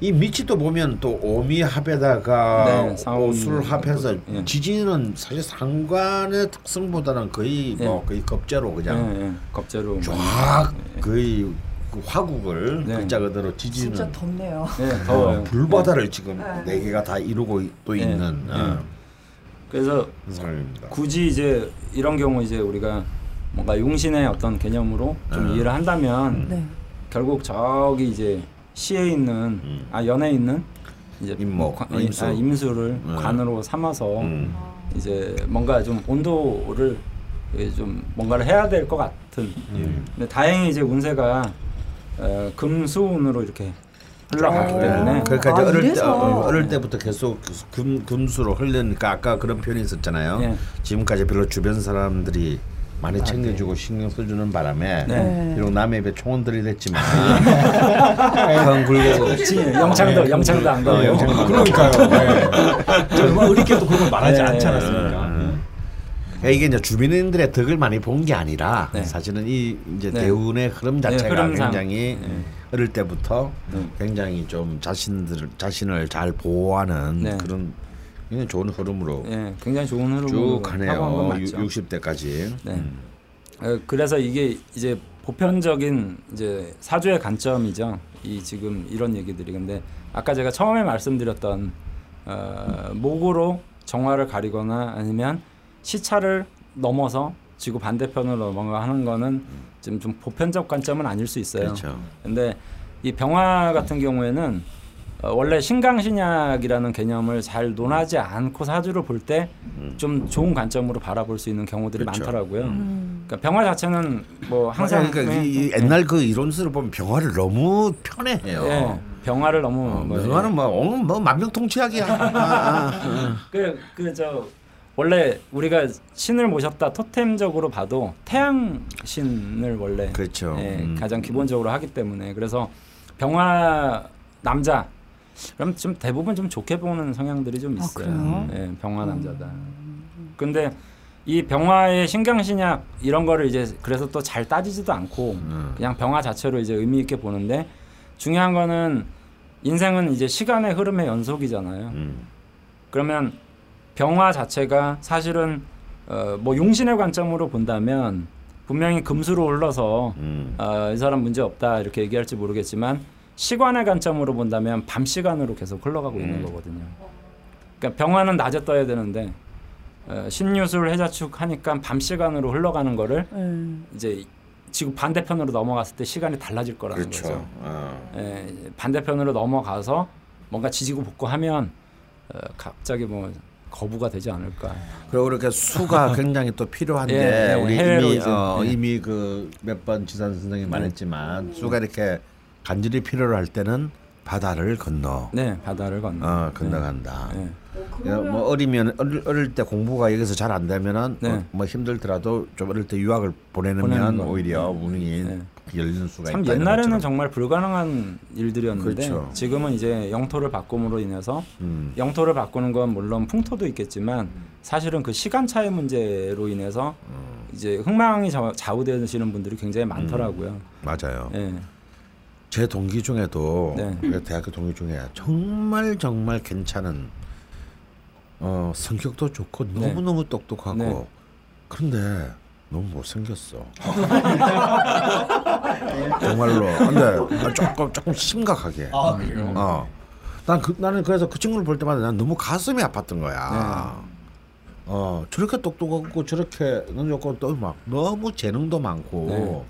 이 미치 또 보면 또 오미 합에다가 네, 상오미. 오술합해서 예. 지지는 사실 상관의 특성보다는 거의 뭐 예. 거의 겁제로 그냥 예, 예. 겁재로 쫙 거의 그 화국을 네. 글자 그대로 지지는 진짜 덥네요. 예, 어, 더워요. 불바다를 지금 네. 네 개가 다 이루고 또 네. 있는 네. 어, 그래서 사람입니다. 굳이 이제 이런 경우 이제 우리가 뭔가 용신의 어떤 개념으로 좀 음. 이해를 한다면 네. 결국 저기 이제 시에 있는 음. 아 연에 있는 이제 임목, 관- 어, 임수. 아, 임수를 네. 관으로 삼아서 음. 이제 뭔가 좀 온도를 좀 뭔가를 해야 될 것 같은. 음. 근데 다행히 이제 운세가 어, 금수운으로 이렇게 흘러가기 어. 때문에 그러니까 아, 이제 어릴 때. 어, 어릴 때부터 계속 금 금수로 흘리니까 아까 그런 표현이 있었잖아요. 예. 지금까지 별로 주변 사람들이 많이 챙겨주고 신경 써주는 바람에 네. 비록 남의 입에 총은 들이댔지만 형 굴고 그렇지 영창도 영창도 안 어, 가요. 영창도 안 그러니까요. 네. 저뭐 어렵게도 그걸 말하지 네. 않지 않았습니까? 음. 그러니까 이게 이제 주민들의 덕을 많이 본 게 아니라 네. 사실은 이 이제 네. 대운의 흐름 네, 자체가 흐름상. 굉장히 네. 어릴 때부터 네. 굉장히 좀 자신들 자신을 잘 보호하는 네. 그런 굉장히 좋은 흐름으로 예, 굉장히 좋은 흐름으로 쭉 가네요. 맞죠. 60대까지. 네. 어, 그래서 이게 이제 보편적인 이제 사주의 관점이죠. 이 지금 이런 얘기들이 근데 아까 제가 처음에 말씀드렸던 어, 목으로 정화를 가리거나 아니면 시차를 넘어서 지구 반대편으로 넘어가는 거는 지금 좀 보편적 관점은 아닐 수 있어요. 그렇죠. 근데 이 병화 같은 경우에는 어, 원래 신강신약이라는 개념을 잘 논하지 않고 사주를 볼 때 좀 좋은 관점으로 바라볼 수 있는 경우들이 그렇죠. 많더라고요. 음. 그러니까 병화 자체는 뭐 항상 항상 그러니까 이, 이 예, 옛날 그 이론서를 보면 병화를 너무 편해해요. 예, 병화를 너무 어, 뭐, 병화는 뭐, 어, 뭐 만병통치약이야. 아, 아, 그그저 원래 우리가 신을 모셨다 토템적으로 봐도 태양 신을 원래 그렇죠. 예, 음. 가장 기본적으로 하기 때문에 그래서 병화 남자 그럼 좀 대부분 좀 좋게 보는 성향들이 좀 아, 있어요. 그래요? 예, 병화 남자다. 근데 이 병화의 신경신약 이런 거를 이제 그래서 또 잘 따지지도 않고 음. 그냥 병화 자체로 이제 의미 있게 보는데 중요한 거는 인생은 이제 시간의 흐름의 연속이잖아요. 음. 그러면 병화 자체가 사실은 어, 뭐 용신의 관점으로 본다면 분명히 금수로 올라서 음. 어, 이 사람 문제 없다 이렇게 얘기할지 모르겠지만 시간의 관점으로 본다면 밤 시간으로 계속 흘러가고 있는 음. 거거든요. 그러니까 병화는 낮에 떠야 되는데 어, 신유술 해자축 하니까 밤 시간으로 흘러가는 거를 네. 이제 지구 반대편으로 넘어갔을 때 시간이 달라질 거라는 그렇죠. 거죠. 어. 예, 반대편으로 넘어가서 뭔가 지지고 볶고 하면 어, 갑자기 뭐 거부가 되지 않을까. 그리고 그렇게 수가 굉장히 또 필요한데 예, 예, 우리 이미 이제, 어, 예. 이미 그 몇 번 지산 선생님 네. 말했지만 수가 이렇게 간절히 필요로 할 때는 바다를 건너 네, 바다를 건너. 어, 건너간다. 네. 예, 뭐 어리면 어릴, 어릴 때 공부가 여기서 잘 안 되면은 네. 어, 뭐 힘들더라도 좀 어릴 때 유학을 보내면. 오히려 네. 운이 네. 열리는 수가 참 있다. 옛날에는. 정말 불가능한 일들이었는데 그렇죠. 지금은 이제 영토를 바꿈으로 인해서 음. 영토를 바꾸는 건 물론 풍토도 있겠지만 사실은 그 시간 차이 문제로 인해서 음. 이제 흥망이 좌- 좌우되시는 분들이 굉장히 많더라고요. 맞아요. 예. 제 동기 중에도 네. 그 대학교 동기 중에 정말 정말 괜찮은 어, 성격도 좋고 네. 너무 너무 똑똑하고 네. 그런데 너무 못생겼어. 정말로. 근데 조금 조금 심각하게. 어. 난 그, 나는 그래서 그 친구를 볼 때마다 난 너무 가슴이 아팠던 거야. 어 저렇게 똑똑하고 저렇게 능력고 또막 너무 재능도 많고. 네.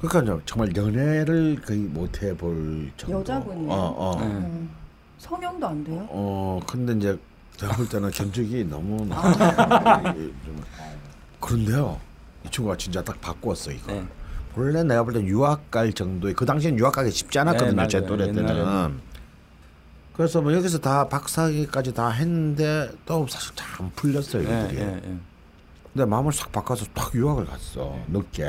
그러니까 정말 연애를 거의 못 해볼 정도. 여자분이에요? 어 어. 네. 음. 성형도 안 돼요? 어 근데 이제 제가 볼 때는 견적이 너무 좀 그런데요. 이 친구가 진짜 딱 바꾸었어 이거. 네. 원래 내가 볼땐 유학 갈 정도의 그 당시엔 유학 가기 쉽지 않았거든요 네, 제. 또래 때는. 옛날에는. 그래서 뭐 여기서 다 박사학위까지 다 했는데 또 사실 잘 안 풀렸어요 예, 이들이. 예, 예. 근데 마음을 싹 바꿔서 딱 유학을 갔어 늦게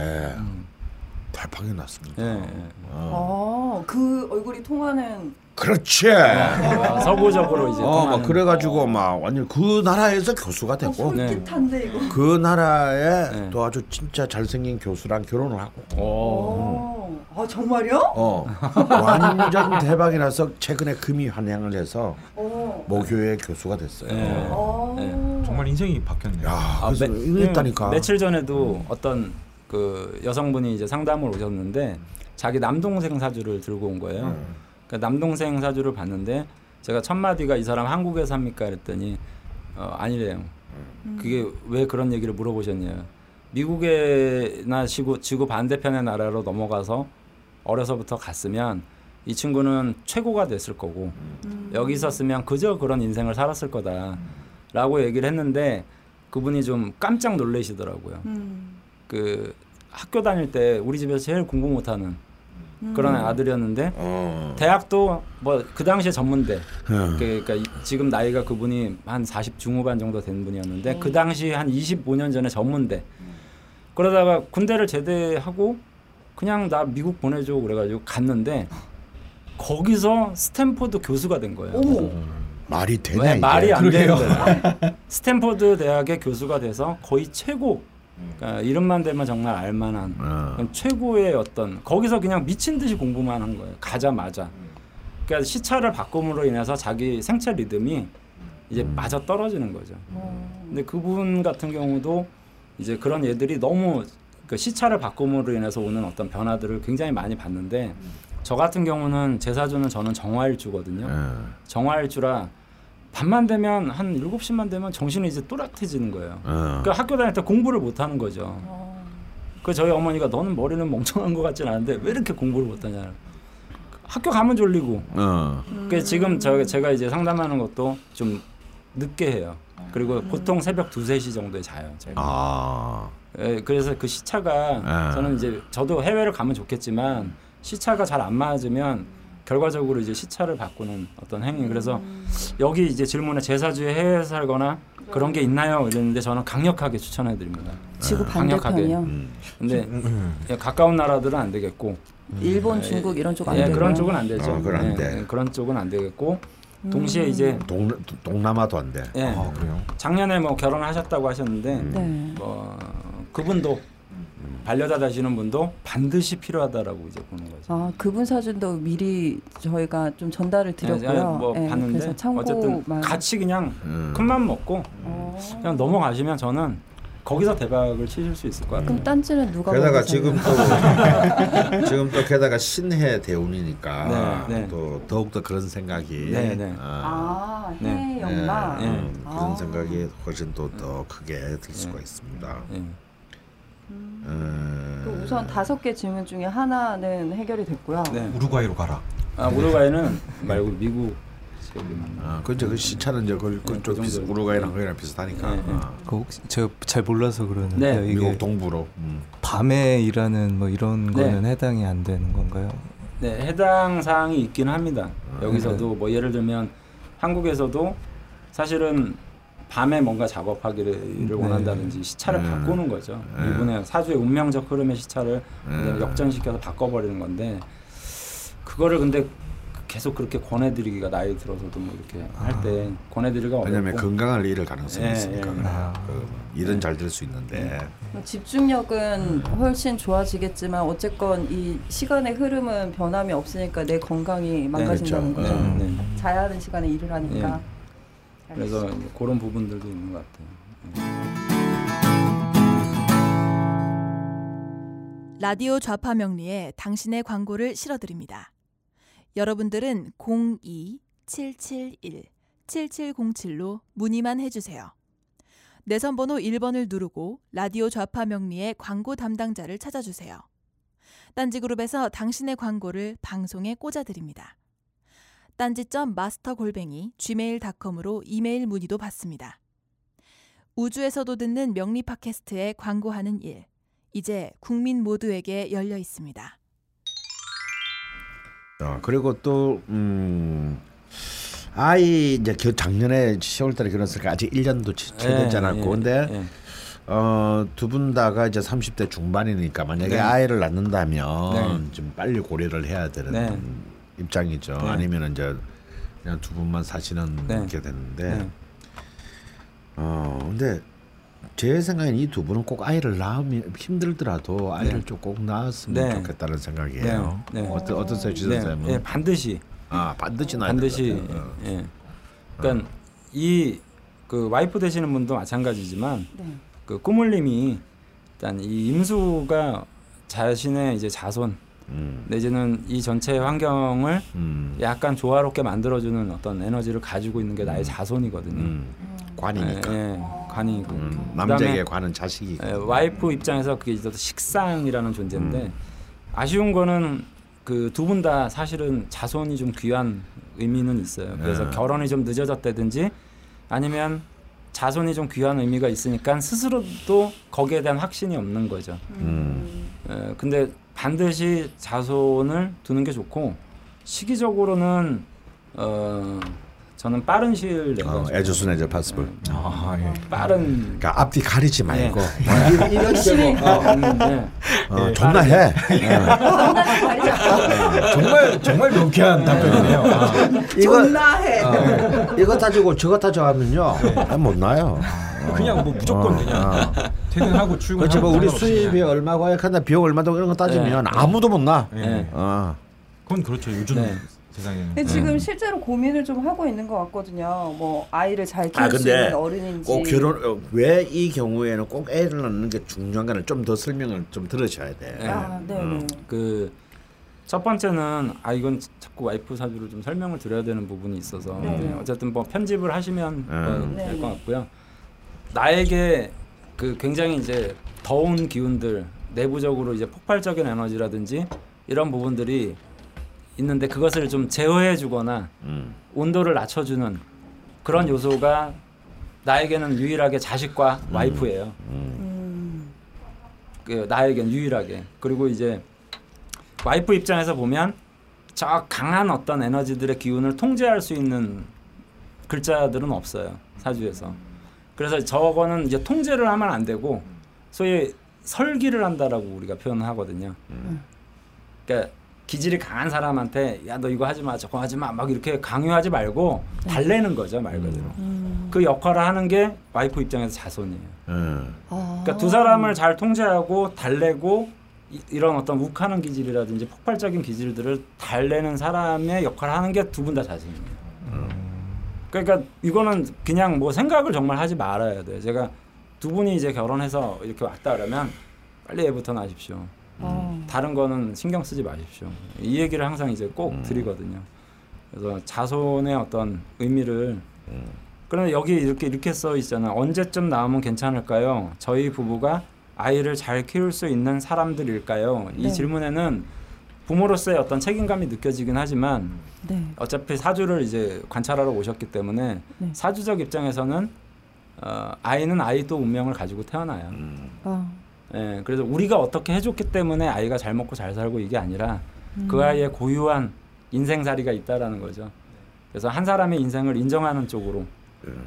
대박이 났습니다. 예, 예. 어. 아, 그 얼굴이 통하는 그렇지. 어, 서구적으로 이제 어, 막 그래가지고 막 완전 그 나라에서 교수가 어, 됐고 네. 솔깃한데 이거. 그 나라에 네. 또 아주 진짜 잘생긴 교수랑 결혼을 하고. 오. 어. 아 정말요? 어 완전 대박이 나서 최근에 금이 환영을 해서 어. 모교의 교수가 됐어요. 네. 어. 네. 정말 인생이 바뀌었네요. 야 아, 그래서 매- 이랬다니까. 음, 며칠 전에도 어떤 그 여성분이 이제 상담을 오셨는데 자기 남동생 사주를 들고 온 거예요. 음. 그 남동생 사주를 봤는데 제가 첫 마디가 이 사람 한국에 삽니까 그랬더니 어, 아니래요. 그게 왜 그런 얘기를 물어보셨냐. 미국에나 지구, 지구 반대편의 나라로 넘어가서 어려서부터 갔으면 이 친구는 최고가 됐을 거고 여기 있었으면 그저 그런 인생을 살았을 거다라고 얘기를 했는데 그분이 좀 깜짝 놀라시더라고요. 음. 그 학교 다닐 때 우리 집에서 제일 공부 못하는 그런 아들이었는데 어. 대학도 뭐 그 당시에 전문대 어. 그- 그러니까 이- 지금 나이가 그분이 한 40 중후반 정도 된 분이었는데 그 당시 한 25년 전에 전문대 그러다가 군대를 제대하고 그냥 나 미국 보내줘 그래가지고 갔는데 거기서 스탠포드 교수가 된 거예요. 어머. 말이 되냐 왜? 말이 안 되는 거예요. 스탠포드 대학의 교수가 돼서 거의 최고 그러니까 이름만 되면 정말 알만한 어. 최고의 어떤 거기서 그냥 미친 듯이 공부만 한 거예요. 가자마자. 그러니까 시차를 바꿈으로 인해서 자기 생체 리듬이 이제 맞아 떨어지는 거죠. 어. 근데 그분 같은 경우도 이제 그런 애들이 너무 그 시차를 바꿈으로 인해서 오는 어떤 변화들을 굉장히 많이 봤는데 저 같은 경우는 제 사주는 저는 정화일주거든요. 어. 정화일주라 밤만 되면 한 7시만 되면 정신이 이제 또렷해지는 거예요. 어. 그러니까 학교 다닐 때 공부를 못 하는 거죠. 어. 그 저희 어머니가 너는 머리는 멍청한 것 같진 않은데 왜 이렇게 공부를 못 하냐. 학교 가면 졸리고. 어. 그 지금 저 제가 이제 상담하는 것도 좀 늦게 해요. 그리고 보통 새벽 두세 시 정도에 자요. 제가. 아. 예, 그래서 그 시차가 아. 저는 이제 저도 해외를 가면 좋겠지만 시차가 잘 안 맞으면 결과적으로 이제 시차를 바꾸는 어떤 행위. 그래서 여기 이제 질문에 제사주에 해외 살거나 그런 게 있나요? 이랬는데 저는 강력하게 추천해 드립니다. 지구 강력하게. 반대편이요. 음. 근데 예, 가까운 나라들은 안 되겠고 일본, 중국 이런 쪽안 예, 되고요. 그런 쪽은 안 되죠. 어, 그건 안 예, 돼. 예, 그런 쪽은 안 되겠고 동시에 이제 동 동남아도 안 돼. 예, 아 그래요? 작년에 뭐 결혼하셨다고 하셨는데 네. 뭐 그분도 반려자 되시는 분도 반드시 필요하다라고 이제 보는 거죠. 아 그분 사진도 미리 저희가 좀 전달을 드렸고요. 예, 뭐 예, 봤는데. 어쨌든 같이 그냥 음. 큰맘 먹고 어. 그냥 넘어가시면 저는 거기서 대박을 치실 수 있을 것 같아요. 그럼 딴지는 누가 게다가 지금? 또 지금 또 게다가 신해 대운이니까 네, 네. 또 더욱 더 그런 생각이 네, 네. 아, 아 네. 해연마. 네, 음, 아. 그런 생각이 훨씬 또 더 크게 들 수가 네. 있습니다. 예. 음. 그 우선 다섯 개 질문 중에 하나는 해결이 됐고요. 네. 우루과이로 가라. 아 우루과이는 말고 미국. 아, 그죠. 그 시차는 이제 그 네, 그쪽 그. 우루과이랑 거기랑 비슷하니까. 네, 네. 아. 그 혹시 제가 잘 몰라서 그러는데 네. 이게 미국 동부로. 음. 밤에 일하는 뭐 이런 네. 거는 해당이 안 되는 건가요? 네, 해당 사항이 있긴 합니다. 아, 여기서도 뭐 예를 들면 한국에서도 사실은 밤에 뭔가 작업하기를 네. 원한다든지 시차를 네. 바꾸는 거죠. 네. 일본의 사주의 운명적 흐름의 시차를 네. 역전시켜서 바꿔버리는 건데 그거를 근데 계속 그렇게 권해드리기가 나이 들어서도 뭐 이렇게 할때 권해드리기가 아. 왜냐면 어렵고 건강을 잃을 가능성이 예, 있으니까 예. 그래요. 아. 그 일은 잘 될 수 있는데. 뭐 집중력은 훨씬 좋아지겠지만 어쨌건 이 시간의 흐름은 변함이 없으니까 내 건강이 망가진다는 그렇죠. 거죠. 네, 네. 자야 하는 시간에 일을 하니까. 그래서 그런 부분들도 있는 것 같아요. 라디오 좌파 명리에 당신의 광고를 실어드립니다. 여러분들은 02-771-7707로 문의만 해주세요. 내선번호 1번을 누르고 라디오 좌파 명리의 광고 담당자를 찾아주세요. 딴지그룹에서 당신의 광고를 방송에 꽂아드립니다. 딴지점 마스터 골뱅이 gmail.com으로 이메일 문의도 받습니다. 우주에서도 듣는 명리 팟캐스트에 광고하는 일. 이제 국민 모두에게 열려 있습니다. 어, 그리고 또 음. 아이 이제 겨, 작년에 10월달에 결혼했으니까 아직 1년도 채 되지 예, 않았고 예, 근데 예. 어, 두 분 다가 이제 30대 중반이니까 만약에 네. 아이를 낳는다면 네. 좀 빨리 고려를 해야 되는 네. 입장이죠. 네. 아니면 이제 그냥 두 분만 사시는 네. 게 되는데 네. 어 근데 제 생각엔 이 두 분은 꼭 아이를 낳으면 힘들더라도 아이를 네. 좀꼭 낳았으면 네. 좋겠다는 생각이에요. 네. 네. 어떤 어떠세요, 네, 반드시 아 반드시 낳아야 반드시. 어. 예. 그러니까 이그 와이프 되시는 분도 마찬가지지만 네. 그 꾸물님이 일단 이 임수가 자신의 이제 자손 음, 내지는 이 전체 환경을 음, 약간 조화롭게 만들어주는 어떤 에너지를 가지고 있는 게 나의 자손이거든요. 음. 관이니까. 예, 예, 관이고. 음, 남자에게 관은 자식이. 예, 와이프 입장에서 그게 이제 또 식상이라는 존재인데 음. 아쉬운 거는 그 두 분 다 사실은 자손이 좀 귀한 의미는 있어요. 그래서 네. 결혼이 좀 늦어졌다든지 아니면 자손이 좀 귀한 의미가 있으니까 스스로도 거기에 대한 확신이 없는 거죠. 음. 에, 근데 반드시 자손을 두는 게 좋고 시기적으로는 어 저는 빠른 시일 내가 어, as soon as possible. 아 예. 빠른 그러니까 앞뒤 가리지 말고 네. 뭐 이런 열심히. 되고 어, 음, 네. 어, 존나 해. 정말 정말 명쾌한 답변이네요. 아, 존나 해. 이거 따지고 저거 따져하면요 아, 못 나요. 그냥 뭐 무조건 어, 그냥 어. 퇴근하고 출근하고 그렇지 뭐 우리 상관없이 수입이 그냥. 얼마고 하나 비용 얼마고 이런 거 따지면 네. 아무도 못 나. 예. 네. 어. 그건 그렇죠. 요즘 네. 세상에는. 근데 지금 실제로 고민을 좀 하고 있는 것 같거든요. 뭐 아이를 잘 키울 아, 수 근데 있는 어른인지. 꼭 결혼 왜 이 경우에는 꼭 애를 낳는 게 중요한가를 좀 더 설명을 좀 들으셔야 돼. 네. 아, 네, 네. 그첫 번째는 아 이건 자꾸 와이프 사주를 좀 설명을 드려야 되는 부분이 있어서 네. 네, 어쨌든 뭐 편집을 하시면 음. 네, 될것 네. 같고요. 나에게 그 굉장히 이제 더운 기운들 내부적으로 이제 폭발적인 에너지라든지 이런 부분들이 있는데 그것을 좀 제어해 주거나 음. 온도를 낮춰 주는 그런 요소가 나에게는 유일하게 자식과 와이프예요. 음. 그 나에겐 유일하게 그리고 이제 와이프 입장에서 보면 저 강한 어떤 에너지들의 기운을 통제할 수 있는 글자들은 없어요 사주에서 그래서 저거는 이제 통제를 하면 안 되고 소위 설기를 한다라고 우리가 표현을 하거든요. 그러니까 기질이 강한 사람한테 야 너 이거 하지 마 저거 하지 마 막 이렇게 강요하지 말고 달래는 거죠 말 그대로. 그 역할을 하는 게 와이프 입장에서 자손이에요. 음. 아. 그러니까 두 사람을 잘 통제하고 달래고 이, 런 어떤 욱하는 기질이라든지 폭발적인 기질들을 달래는 사람의 역할을 하는 게 두 분 다 자신이에요. 그러니까 이거는 그냥 뭐 생각을 정말 하지 말아야 돼요. 제가 두 분이 이제 결혼해서 이렇게 왔다 그러면 빨리 애부터 낳으십시오. 아. 다른 거는 신경 쓰지 마십시오. 이 얘기를 항상 이제 꼭 드리거든요. 그래서 자손의 어떤 의미를 그런데 여기 이렇게 이렇게 써 있잖아. 언제쯤 나오면 괜찮을까요? 저희 부부가 아이를 잘 키울 수 있는 사람들일까요? 이 네. 질문에는 부모로서의 어떤 책임감이 느껴지긴 하지만 네. 어차피 사주를 이제 관찰하러 오셨기 때문에 네. 사주적 입장에서는 어, 아이는 아이 또 운명을 가지고 태어나요. 아. 예, 그래서 우리가 어떻게 해줬기 때문에 아이가 잘 먹고 잘 살고 이게 아니라 음. 그 아이의 고유한 인생살이가 있다라는 거죠. 그래서 한 사람의 인생을 인정하는 쪽으로.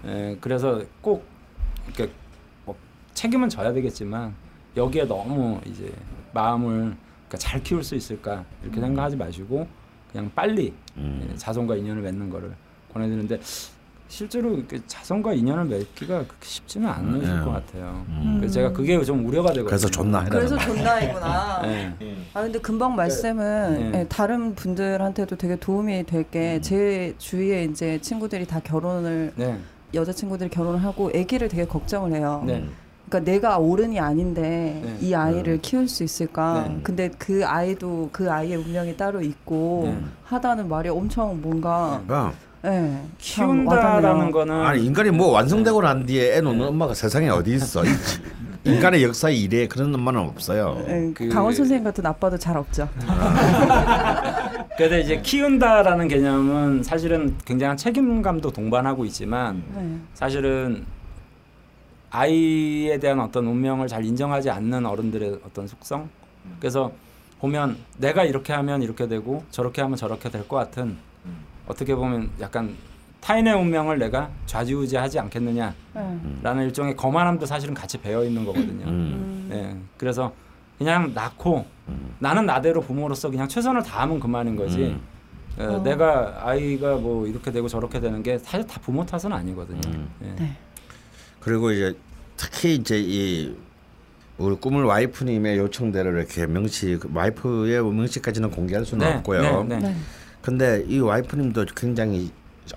예, 그래서 꼭 이렇게 뭐 책임은 져야 되겠지만 여기에 너무 이제 마음을 그러니까 잘 키울 수 있을까 이렇게 생각하지 마시고 그냥 빨리 음. 예, 자손과 인연을 맺는 거를 권해드리는데 실제로 이렇게 자손과 인연을 맺기가 그렇게 쉽지는 않으실 네. 것 같아요. 음. 그래서 제가 그게 좀 우려가 되거든요. 그래서 존나 해라. 그래서 존나이구나. 예. 아 근데 금방 말씀은 네. 예, 다른 분들한테도 되게 도움이 될 게 제 주위에 이제 친구들이 다 결혼을 네. 여자 친구들이 결혼을 하고 아기를 되게 걱정을 해요. 네. 그러니까 내가 어른이 아닌데 네. 이 아이를 키울 수 있을까? 네. 근데 그 아이도 그 아이의 운명이 따로 있고 네. 하다는 말이 엄청 뭔가 참 키운다라는. 거는 아니 인간이 뭐 완성되고 난 뒤에 애 놓는 엄마가 세상에 어디 있어? 인간의 역사에 이래 그런 엄마는 없어요. 예, 그- 강원 선생님 같은 아빠도 잘 없죠. 그래서 이제 키운다라는 개념은 사실은 굉장한 책임감도 동반하고 있지만 네. 사실은 아이에 대한 어떤 운명을 잘 인정하지 않는 어른들의 어떤 속성. 그래서 보면 내가 이렇게 하면 이렇게 되고 저렇게 하면 저렇게 될 것 같은 어떻게 보면 약간 타인의 운명을 내가 좌지우지하지 않겠느냐라는 예. 일종의 거만함도 사실은 같이 배어 있는 거거든요. 음. 예, 그래서 그냥 낳고 나는 나대로 부모로서 그냥 최선을 다하면 그만인 거지. 음. 예, 어. 내가 아이가 뭐 이렇게 되고 저렇게 되는 게 사실 다 부모 탓은 아니거든요. 음. 예. 네. 그리고 이제 특히 이제 이 우리 꿈을 와이프님의 요청대로 이렇게 명시 와이프의 명시까지는 공개할 수는 네, 없고요. 네, 네. 네. 근데 이 와이프님도 굉장히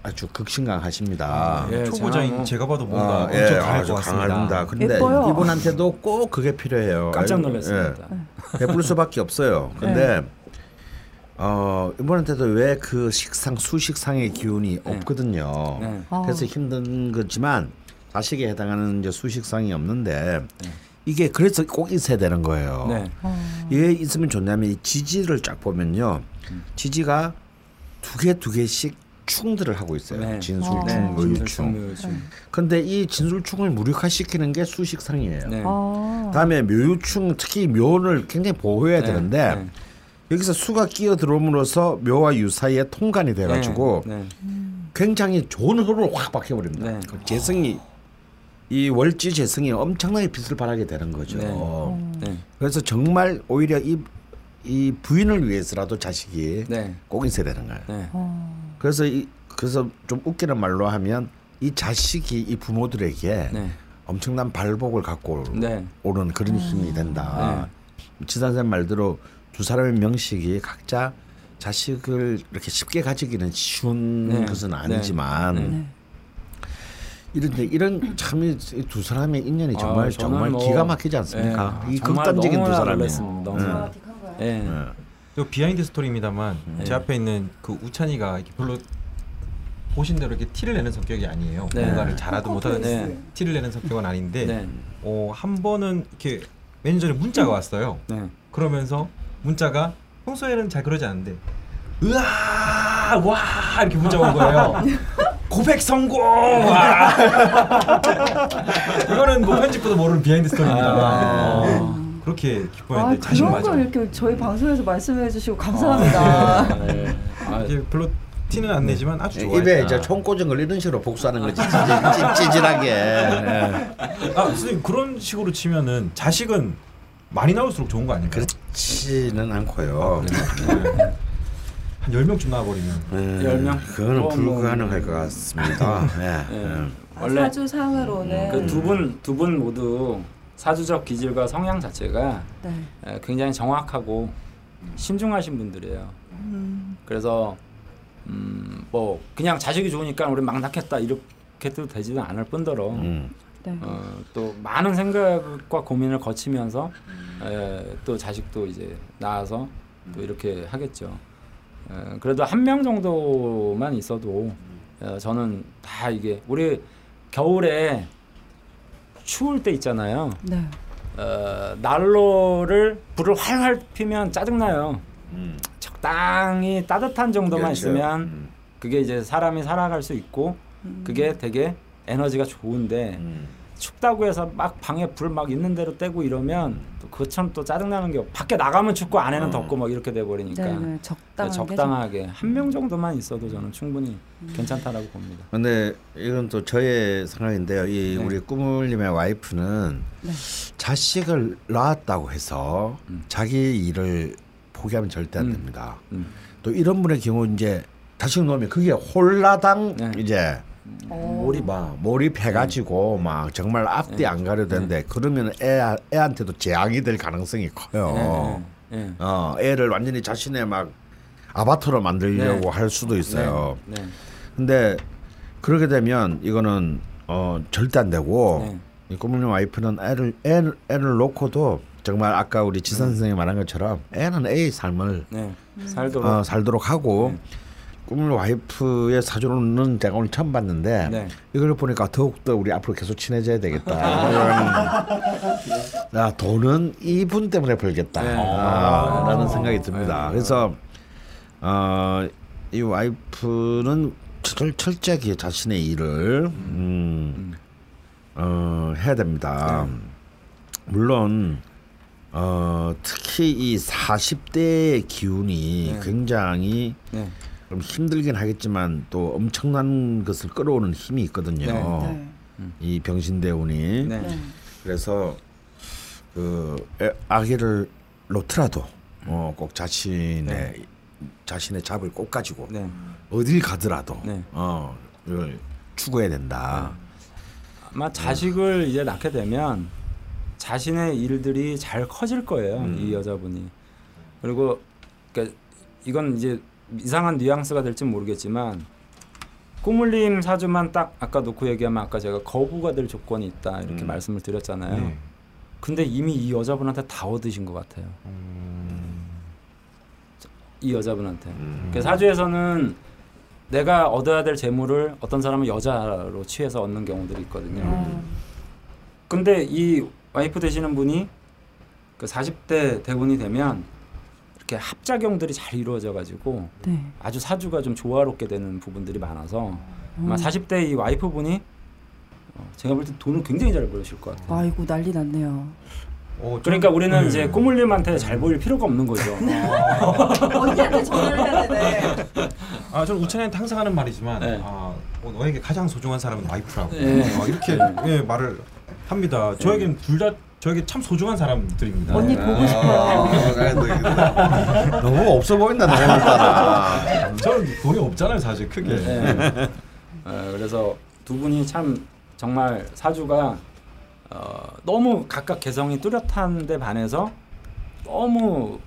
아주 극심강하십니다. 예, 초보자인 제가 뭐- 제가 봐도 뭔가 어, 엄청 예, 강할 아주 것 같습니다. 강합니다. 근데 예뻐요. 이분한테도 꼭 그게 필요해요. 깜짝 놀랐습니다. 예, 베풀 수밖에 없어요. 근데 어 이분한테도 왜 그 식상 수식상의 기운이 네. 없거든요. 네. 어. 그래서 힘든 거지만 자식에 해당하는 이제 수식상이 없는데 이게 그래서 꼭 있어야 되는 거예요. 네. 어. 왜 있으면 좋냐면 이 지지를 쫙 보면요, 지지가 두 개 두 개씩 충들을 하고 있어요. 네. 진술충, 네. 의유충. 묘유충. 근데 이 진술충을 무력화시키는 게 수식상이에요. 네. 아. 다음에 묘유충 특히 묘를 굉장히 보호해야 네. 되는데 네. 여기서 수가 끼어 들어옴으로써 묘와 유 사이에 통관이 돼가지고 네. 굉장히 좋은 흐름을 확. 네. 그 재성이 이 월지 재성이 엄청나게 빛을 발하게 되는 거죠. 네. 네. 그래서 정말 오히려 이, 이 부인을 위해서라도 자식이 네. 꼭 있어야 되는 거예요. 네. 어. 그래서 이 그래서 좀 웃기는 말로 하면 이 자식이 이 부모들에게 네. 엄청난 발복을 갖고 네. 오는 그런 힘이 된다. 지선생 말대로 두 사람의 명식이 각자 자식을 이렇게 쉽게 가지기는 쉬운 네. 것은 네. 아니지만 네. 이런데 이런 참이두 사람의 인연이 아, 정말 저는 정말 뭐- 기가 막히지 않습니까? 네. 이 극단적인 두 너무나 사람이. 놀랐습니다. 너무나. 예. 네. 또 비하인드 스토리입니다만 네. 제 앞에 있는 그 우찬이가 이렇게 별로 보신 대로 이렇게 티를 내는 성격이 아니에요. 네. 뭔가를 잘하든 못하든 네. 티를 내는 성격은 아닌데 네. 어, 한 번은 이렇게 전에 문자가 왔어요. 네. 그러면서 문자가 평소에는 잘 그러지 않는데 으아 와 이렇게 문자가 온 거예요. 고백 성공! 와. 이거는 뭐 편집부도 모르는 비하인드 스토리입니다만 아. 어, 그렇게 아, 기뻐했는데 자신 그런 맞아. 걸 이렇게 저희 방송에서 말씀해 주시고 감사합니다. 네. 아, 이게 별로 티는 안 내지만 아주 좋아했다. 입에 이제 총 꽂은 걸 이런 식으로 복수하는 거지 찌질, 찌질하게. 예. 아 선생님 그런 식으로 치면은 자식은 많이 나올수록 좋은 거 아닌가요? 그렇지는 않고요. 한 10명쯤 나와버리면 예, 열 명? 그거는 어, 뭐. 불가능할 것 같습니다. 예. 예. 예. 원래 사주상으로는 그 두 분 두 분 모두 사주적 기질과 성향 자체가 네. 에, 굉장히 정확하고 신중하신 분들이에요. 그래서 음, 뭐 그냥 자식이 좋으니까 우리 막 낳겠다 이렇게 도 되지는 않을 뿐더러 음. 네. 어, 또 많은 생각과 고민을 거치면서 에, 또 자식도 이제 낳아서 또 이렇게 하겠죠. 에, 그래도 한 명 정도만 있어도 어, 저는 다 이게 우리 겨울에 추울 때 있잖아요. 네. 어, 난로를 불을 활활 피면 짜증나요. 음. 적당히 따뜻한 정도만 그렇죠. 있으면 음. 그게 이제 사람이 살아갈 수 있고 그게 되게 에너지가 좋은데 음. 춥다고 해서 막 방에 불 막 있는 대로 떼고 이러면 또 그것처럼 또 짜증나는 게 밖에 나가면 춥고 안에는 어. 덥고 막 이렇게 돼 버리니까 네, 네. 적당하게. 적당하게 한 명 정도만 있어도 저는 충분히 괜찮다라고 봅니다. 근데 이건 또 저의 생각인데요. 이 네. 우리 꾸물님의 와이프는 네. 자식을 낳았다고 해서 음. 자기 일을 포기하면 절대 안 음. 됩니다. 음. 또 이런 분의 경우 이제 자식 놓으면 그게 홀라당 네. 이제 어. 몰입 막 몰입해가지고 막 정말 앞뒤 안 가려되는데 그러면 애 애한테도 재앙이 될 가능성이 커요. 네, 네, 어 애를 완전히 자신의 막 아바타로 만들려고 네. 할 수도 있어요. 네, 네, 근데 그렇게 되면 이거는 어 절대 안 되고 네. 이 꼬물님 와이프는 애를 애를, 애를 놓고도 정말 아까 우리 지선 선생이 말한 것처럼 애는 애의 삶을 네. 살도록 어, 살도록 하고 꿈을 와이프의 사주로는 제가 오늘 처음 봤는데 네. 이걸 보니까 더욱더 우리 앞으로 계속 친해져야 되겠다. 이런, 야, 돈은 이분 때문에 벌겠다. 네. 아, 라는 생각이 듭니다. 그래서 어, 이 와이프는 철, 철저하게 자신의 일을 음, 어, 해야 됩니다. 물론 어, 특히 이 40대의 기운이 네. 굉장히 네. 좀 힘들긴 하겠지만 또 엄청난 것을 끌어오는 힘이 있거든요. 네. 이 병신대운이 네. 네. 그래서 그 애- 아기를 놓더라도 어, 꼭 자신의 자신의 잡을 꼭 가지고 네. 어딜 가더라도 네. 어 이걸 추구해야 된다. 아마 자식을 이제 낳게 되면 자신의 일들이 잘 커질 거예요. 음. 이 여자분이. 그리고 그러니까 이건 이제 이상한 뉘앙스가 될지 모르겠지만 꾸물림 사주만 딱 아까 놓고 얘기하면 아까 제가 거부가 될 조건이 있다 이렇게 음. 말씀을 드렸잖아요. 네. 근데 이미 이 여자분한테 다 얻으신 것 같아요. 이 여자분한테. 음. 그 사주에서는 내가 얻어야 될 재물을 어떤 사람은 여자로 취해서 얻는 경우들이 있거든요. 아, 근데 이 와이프 되시는 분이 그 40대 대운이 되면 이렇게 합작용들이 잘 이루어져 가지고 네. 아주 사주가 좀 조화롭게 되는 부분들이 많아서 아마 음. 40대 이 와이프 분이 어, 제가 볼 때 돈을 굉장히 잘 벌으실 것 같아요. 아이고 난리 났네요. 어, 좀- 그러니까 우리는 네. 이제 꼬물님한테 잘 보일 필요가 없는 거죠. 언니한테 전화를 해야 되네. 아, 저는 우찬이한테 항상 하는 말이지만 네. 아, 어, 너에게 가장 소중한 사람은 와이프라고 네. 아, 이렇게 예, 말을 합니다. 저에겐 둘다 저에게 참 소중한 사람들입니다. 언니 네. 보고 싶어요. 너무 없어 보인다 너무 없다. 저는 돈이 없잖아요, 사실 크게. 네. 어, 그래서 두 분이 참 정말 사주가 어, 너무 각각 개성이 뚜렷한데 반해서 너무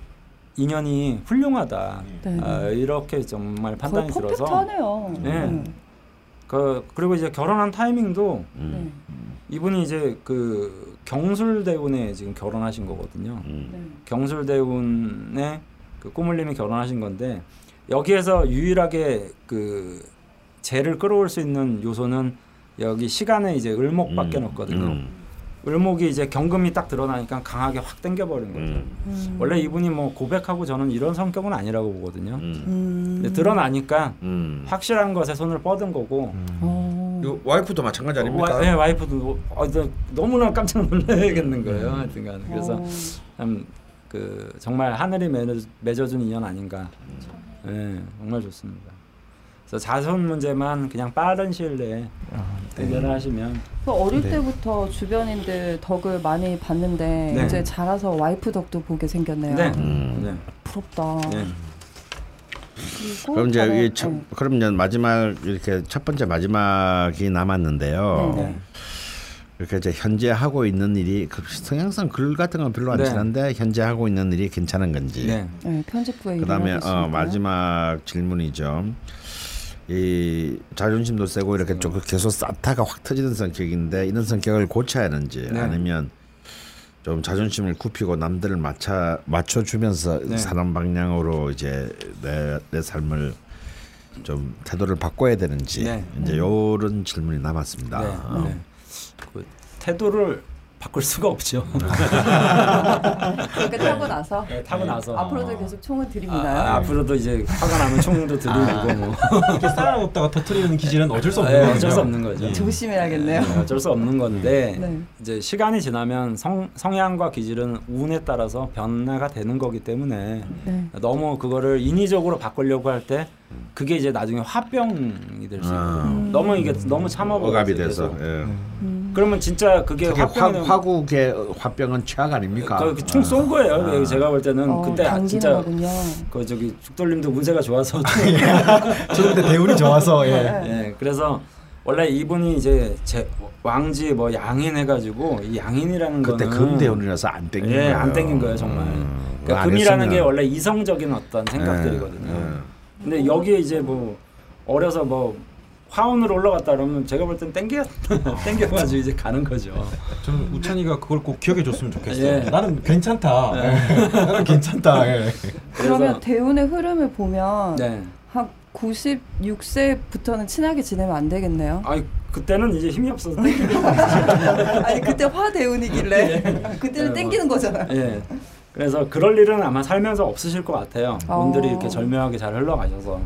인연이 훌륭하다. 네. 어, 이렇게 정말 판단이 들어서 퍼펙트하네요. 네. 그 그리고 이제 결혼한 타이밍도 네. 이분이 이제 그 경술대운에 지금 결혼하신 거거든요. 음. 네. 경술대운에 그 꼬물님이 결혼하신 건데 여기에서 유일하게 그 재를 끌어올 수 있는 요소는 여기 시간에 이제 을목밖에 음. 없거든요. 음. 을목이 이제 경금이 딱 드러나니까 강하게 확 당겨버린 거죠. 음. 음. 원래 이분이 뭐 고백하고 저는 이런 성격은 아니라고 보거든요. 음. 음. 근데 드러나니까 음. 확실한 것에 손을 뻗은 거고 어. 이거 와이프도 마찬가지 아닙니까? 와, 네, 와이프도 어, 너, 너무나 깜짝 놀라야겠는 거예요. 하여튼간 그래서 어. 참그 정말 하늘이 맺어, 맺어준 인연 아닌가. 네, 정말 좋습니다. 그래서 자손 문제만 그냥 빠른 시일 내에 해결을 하시면 그 어릴 네. 때부터 주변인들 덕을 많이 봤는데 네. 이제 자라서 와이프 덕도 보게 생겼네요. 네, 음. 네, 부럽다. 네. 그리고 그럼 이제 저는- 이 첫, 네. 그럼 이제 마지막 이렇게 첫 번째 마지막이 남았는데요. 네, 네. 이렇게 이제 현재 하고 있는 일이 그 성향상 글 같은 건 별로 안 네. 친한데 현재 하고 있는 일이 괜찮은 건지. 네. 네, 편집부에 그다음에 어. 마지막 질문이죠. 이 자존심도 세고 이렇게 좀 계속 쌓다가 확 터지는 성격인데 이런 성격을 고쳐야 하는지 네. 아니면 좀 자존심을 굽히고 남들을 맞춰 맞춰주면서 네. 사는 방향으로 이제 내, 내 삶을 좀 태도를 바꿔야 되는지 네. 이제 요런 질문이 남았습니다. 네, 어. 네. 그 태도를 바꿀 수가 없죠. 그렇게 타고 나서 네, 타고 나서 앞으로도 계속 총을 아, 드립니다요. 아, 앞으로도 이제 화가 나면 총도 들이고 뭐 이렇게 쌓아놓다가 터트리는 기질은 어쩔 수 없는 네, 거죠. 어쩔 수 없는 거죠. 조심해야겠네요. 네, 어쩔 수 없는 건데 네. 이제 시간이 지나면 성, 성향과 기질은 운에 따라서 변화가 되는 거기 때문에 네. 너무 그거를 인위적으로 바꾸려고 할 때 그게 이제 나중에 화병이 될 수 있어요. 아. 너무 이게 너무 참아버려 억압이 돼서 예. 그러면 진짜 그게 특히 화병이 화, 화국의 화병은 최악 아닙니까? 총쏜 거예요. 아. 제가 볼 때는 어, 그때 아, 진짜 당기는거군요. 그 저기 죽돌림도 운세가 좋아서 저도 그때 대운이 좋아서 예. 예, 그래서 원래 이분이 이제 제 왕지 뭐 양인 해가지고 이 양인이라는 그때 거는 금대운이라서 안 땡긴 예, 거예요. 안 땡긴 거예요 정말. 음, 그러니까 안 금이라는 게 원래 이성적인 어떤 생각들이거든요. 예, 예. 근데 여기에 이제 뭐 어려서 뭐 화원으로 올라갔다 그러면 제가 볼 땐 땡겨 땡겨가지고 이제 가는 거죠. 저는 우찬이가 그걸 꼭 기억해 줬으면 좋겠어요. 예. 나는 괜찮다. 예. 나는 괜찮다. 예. 그러면 대운의 흐름을 보면 네. 한 96세부터는 친하게 지내면 안 되겠네요. 아니 그때는 이제 힘이 없어서 땡기는 아니 그때 화 대운이길래 그때는 예, 땡기는 거잖아요. 예. 그래서 그럴 일은 아마 살면서 없으실 것 같아요. 어. 운들이 이렇게 절묘하게 잘 흘러가셔서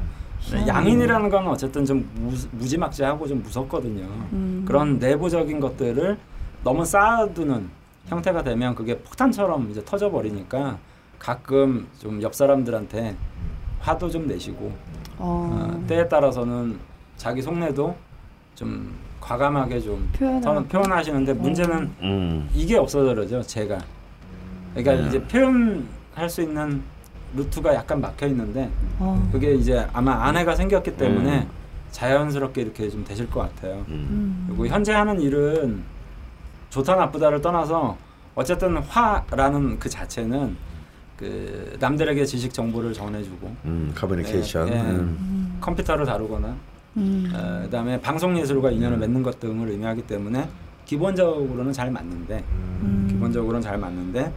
네, 양인이라는 건 어쨌든 좀 무, 무지막지하고 좀 무섭거든요. 음. 그런 내부적인 것들을 너무 쌓아두는 형태가 되면 그게 폭탄처럼 이제 터져버리니까 가끔 좀 옆 사람들한테 화도 좀 내시고 어, 어, 때에 따라서는 자기 속내도 좀 과감하게 좀. 터- 표현하시는데 문제는 음. 이게 없어져죠 제가 그러니까 네. 이제 표현할 수 있는 루트가 약간 막혀 있는데 어. 그게 이제 아마 아내가 생겼기 때문에 음. 자연스럽게 이렇게 좀 되실 것 같아요. 음. 음. 그리고 현재 하는 일은 좋다 나쁘다를 떠나서 어쨌든 화라는 그 자체는 그 남들에게 지식 정보를 전해주고 음. 커뮤니케이션. 예, 예. 음. 컴퓨터를 다루거나 음. 어, 그다음에 방송 예술과 인연을 맺는 것 등을 의미하기 때문에 기본적으로는 잘 맞는데 음. 기본적으로는 잘 맞는데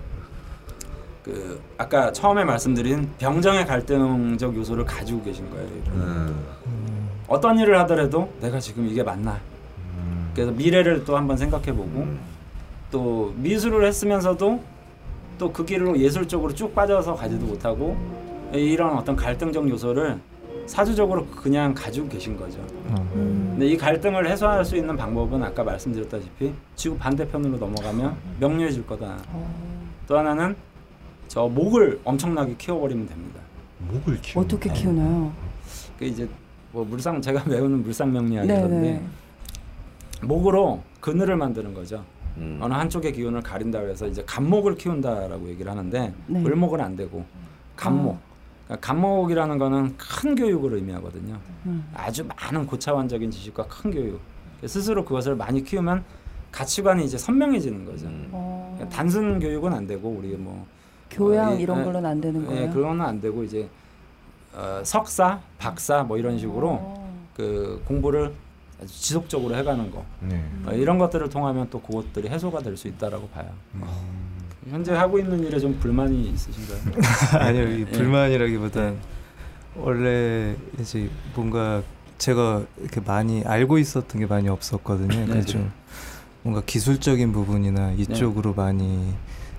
그 아까 처음에 말씀드린 병정의 갈등적 요소를 가지고 계신 거예요. 이분은. 음. 어떤 일을 하더라도 내가 지금 이게 맞나? 그래서 미래를 또 한번 생각해보고 또 미술을 했으면서도 또 그 길로 예술 쪽으로 쭉 빠져서 가지도 못하고 이런 어떤 갈등적 요소를 사주적으로 그냥 가지고 계신 거죠. 음. 근데 이 갈등을 해소할 수 있는 방법은 아까 말씀드렸다시피 지구 반대편으로 넘어가면 명료해질 거다. 어. 또 하나는 저 목을 엄청나게 키워버리면 됩니다. 목을 키우. 어떻게 키우나요? 그 이제 뭐 물상 제가 배우는 물상 명리학이 네네. 그런데 목으로 그늘을 만드는 거죠. 음. 어느 한쪽의 기운을 가린다 그래서 이제 간목을 키운다라고 얘기를 하는데 네. 을목은 안 되고 간목. 아. 그러니까 간목이라는 거는 큰 교육을 의미하거든요. 음. 아주 많은 고차원적인 지식과 큰 교육. 스스로 그것을 많이 키우면 가치관이 이제 선명해지는 거죠. 음. 어. 그러니까 단순 교육은 안 되고 우리 뭐 교양 어, 이- 이런 예, 걸로는 안 되는 거예요. 예, 그거는 안 되고 이제 어, 석사, 박사 뭐 이런 식으로 어. 그 공부를 아주 지속적으로 해가는 거 네. 어, 이런 것들을 통하면 또 그것들이 해소가 될 수 있다라고 봐요. 현재 하고 있는 일에 좀 불만이 있으신가요? 아니요 이 예. 불만이라기보단 원래 이제 뭔가 제가 이렇게 많이 알고 있었던 게 많이 없었거든요. 네. 그래서 좀 뭔가 기술적인 부분이나 이쪽으로 많이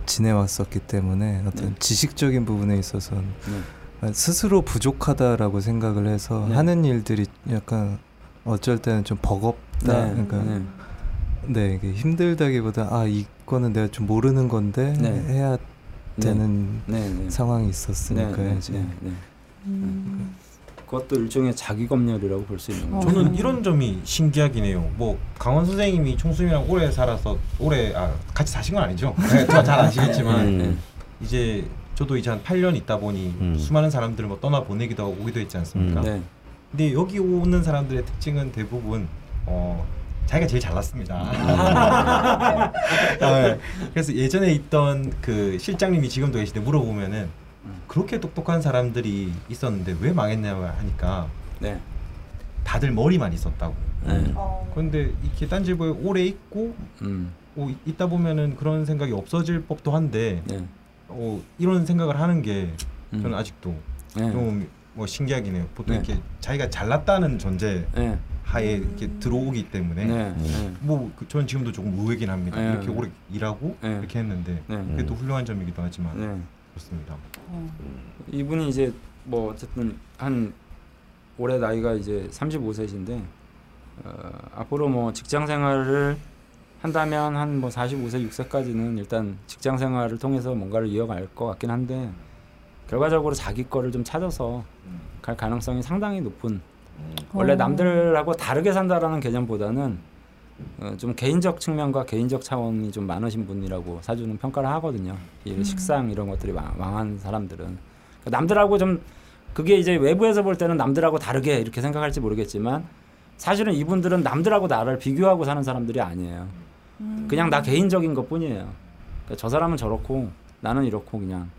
지내왔었기 때문에 어떤 네. 지식적인 부분에 있어서는 네. 스스로 부족하다라고 생각을 해서 네. 하는 일들이 약간 어쩔 때는 좀 버겁다. 네. 그러니까 네. 네, 이게 힘들다기보다 아 이거는 내가 좀 모르는 건데 네. 해야 되는 네, 네. 상황이 네, 있었으니까 네, 이제 네, 네. 음. 그것도 일종의 자기 검열이라고 볼 수 있는 어. 거죠. 저는 이런 점이 신기하긴 해요. 뭐 강원 선생님이 총수님이랑 오래 살아서 오래 아, 같이 사신 건 아니죠. 네, 더잘 아시겠지만 음. 네. 이제 저도 이제 한 8년 있다 보니 음. 수많은 사람들을 뭐 떠나 보내기도 하고 오기도 했지 않습니까? 음. 네. 근데 여기 오는 사람들의 특징은 대부분 어 자기가 제일 잘났습니다. 네. 그래서 예전에 있던 그 실장님이 지금도 계신데 물어보면은 그렇게 똑똑한 사람들이 있었는데 왜 망했냐고 하니까 네. 다들 머리만 있었다고. 네. 어. 그런데 이 계단지부에 오래 있고 음. 어, 있다 보면은 그런 생각이 없어질 법도 한데 네. 어, 이런 생각을 하는 게 음. 저는 아직도 네. 좀뭐 신기하긴 해요. 보통 네. 이렇게 자기가 잘났다는 전제 네. 하에 이렇게 들어오기 때문에 네. 네. 뭐 그, 저는 지금도 조금 의외긴 합니다. 네. 이렇게 오래 일하고 네. 이렇게 했는데 네. 그게 또 훌륭한 점이기도 하지만 네. 그렇습니다. 어. 이분이 이제 뭐 어쨌든 한 올해 나이가 이제 35세신데 어, 앞으로 뭐 직장 생활을 한다면 한 뭐 45세 6세까지는 일단 직장 생활을 통해서 뭔가를 이어갈 것 같긴 한데 결과적으로 자기 거를 좀 찾아서 갈 가능성이 상당히 높은 원래 어. 남들하고 다르게 산다라는 개념보다는 어, 좀 개인적 측면과 개인적 차원이 좀 많으신 분이라고 사주는 평가를 하거든요. 이 식상 이런 것들이 망, 망한 사람들은 그러니까 남들하고 좀 그게 이제 외부에서 볼 때는 남들하고 다르게 이렇게 생각할지 모르겠지만 사실은 이분들은 남들하고 나를 비교하고 사는 사람들이 아니에요. 그냥 나 개인적인 것 뿐이에요. 그러니까 저 사람은 저렇고 나는 이렇고 그냥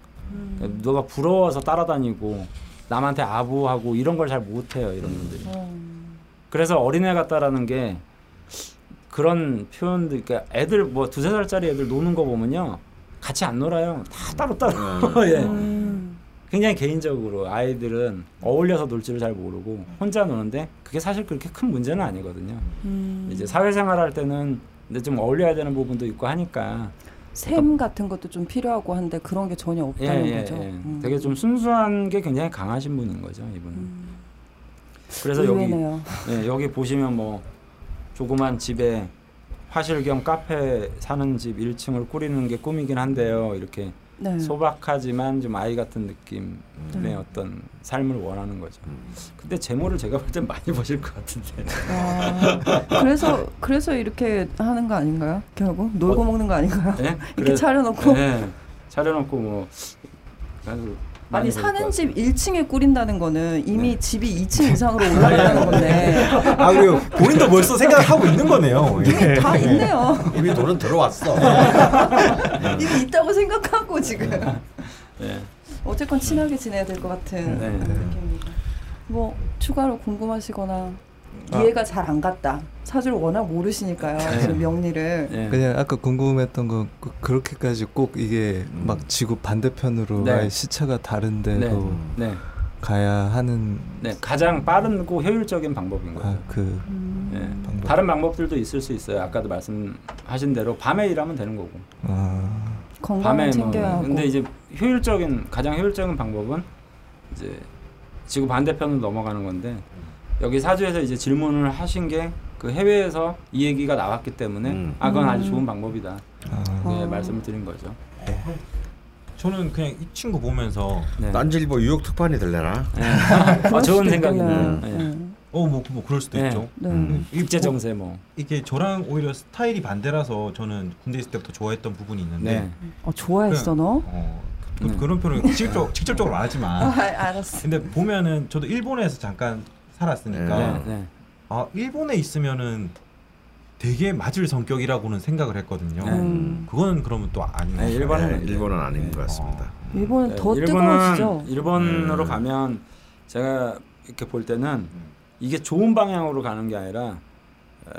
그러니까 누가 부러워서 따라다니고 남한테 아부하고 이런 걸 잘 못해요 이런 분들이. 어. 그래서 어린애 같다라는 게 그런 표현들 그러니까 애들 뭐 두세 살짜리 애들 노는 거 보면요 같이 안 놀아요 다 따로 따로 예 음. 굉장히 개인적으로 아이들은 어울려서 놀지를 잘 모르고 혼자 노는데 그게 사실 그렇게 큰 문제는 아니거든요 음. 이제 사회생활 할 때는 근데 좀 어울려야 되는 부분도 있고 하니까 셈 같은 것도 좀 필요하고 한데 그런 게 전혀 예, 없다는 예, 거죠. 예. 음. 되게 좀 순수한 게 굉장히 강하신 분인 거죠 이분은 음. 그래서 여기 의외네요. 예, 여기 보시면 뭐 조그만 집에 화실 겸 카페 사는 집 1층을 꾸리는 게 꿈이긴 한데요. 이렇게 네. 소박하지만 좀 아이 같은 느낌의 네. 어떤 삶을 원하는 거죠. 음. 근데 재물을 제가 볼 땐 많이 버실 것 같은데. 아, 그래서 그래서 이렇게 하는 거 아닌가요? 결국 놀고 어, 먹는 거 아닌가요? 예? 이렇게 차려놓고 예, 차려놓고 뭐 아니 벌 사는 것집 1층에 꾸린다는 거는 이미 네. 집이 2층 이상으로 올라갔다는 건데 아 그리고 본인도 벌써 생각하고 있는 거네요. 예. 이미 다 있네요. 이미 돈은 들어왔어. 이미 있다고 생각하고 지금 예. 어쨌건 친하게 지내야 될 것 같은 네. 느낌입니다. 뭐 추가로 궁금하시거나 이해가 잘 안 갔다. 사주를 워낙 모르시니까요. 네. 지금 명리를. 예. 그냥 아까 궁금했던 건 그- 그렇게까지 꼭 이게 막 지구 반대편으로 네. 아예 시차가 다른데도 네. 네. 가야 하는 네. 가장 빠르고 효율적인 방법인 거죠. 아그 음. 예. 방법. 다른 방법들도 있을 수 있어요. 아까도 말씀하신 대로 밤에 일하면 되는 거고. 아, 건강을 챙겨야 하고. 뭐 근데 이제 효율적인 가장 효율적인 방법은 이제 지구 반대편으로 넘어가는 건데 여기 사주에서 이제 질문을 하신 게 그 해외에서 이 얘기가 나왔기 때문에 음. 아 그건 아주 음. 좋은 방법이다. 아, 네, 어. 말씀을 드린 거죠. 저는 그냥 이 친구 보면서 네. 딴질보 유혹 특판이 들려나? 네. 그럴 아, 좋은 생각이네요. 네. 네. 어뭐 뭐 그럴 수도 네. 있죠. 네. 음. 입제 정세 뭐. 이게 저랑 오히려 스타일이 반대라서 저는 군대 있을 때부터 좋아했던 부분이 있는데 네. 어, 좋아했어 너? 어, 그, 네. 그런 표현을 직접 직접적으로 안 아, 하지만 알았어. 근데 보면은 저도 일본에서 잠깐 살았으니까 네. 네. 아 일본에 있으면은 되게 맞을 성격이라고는 생각을 했거든요. 네. 음. 그거는 그러면 또 아닌 네, 거죠. 일본은 네. 일본은 아닌 것 같습니다. 일본은 네, 더 일본은 뜨거워지죠. 일본으로 음. 가면 제가 이렇게 볼 때는 이게 좋은 방향으로 가는 게 아니라 어,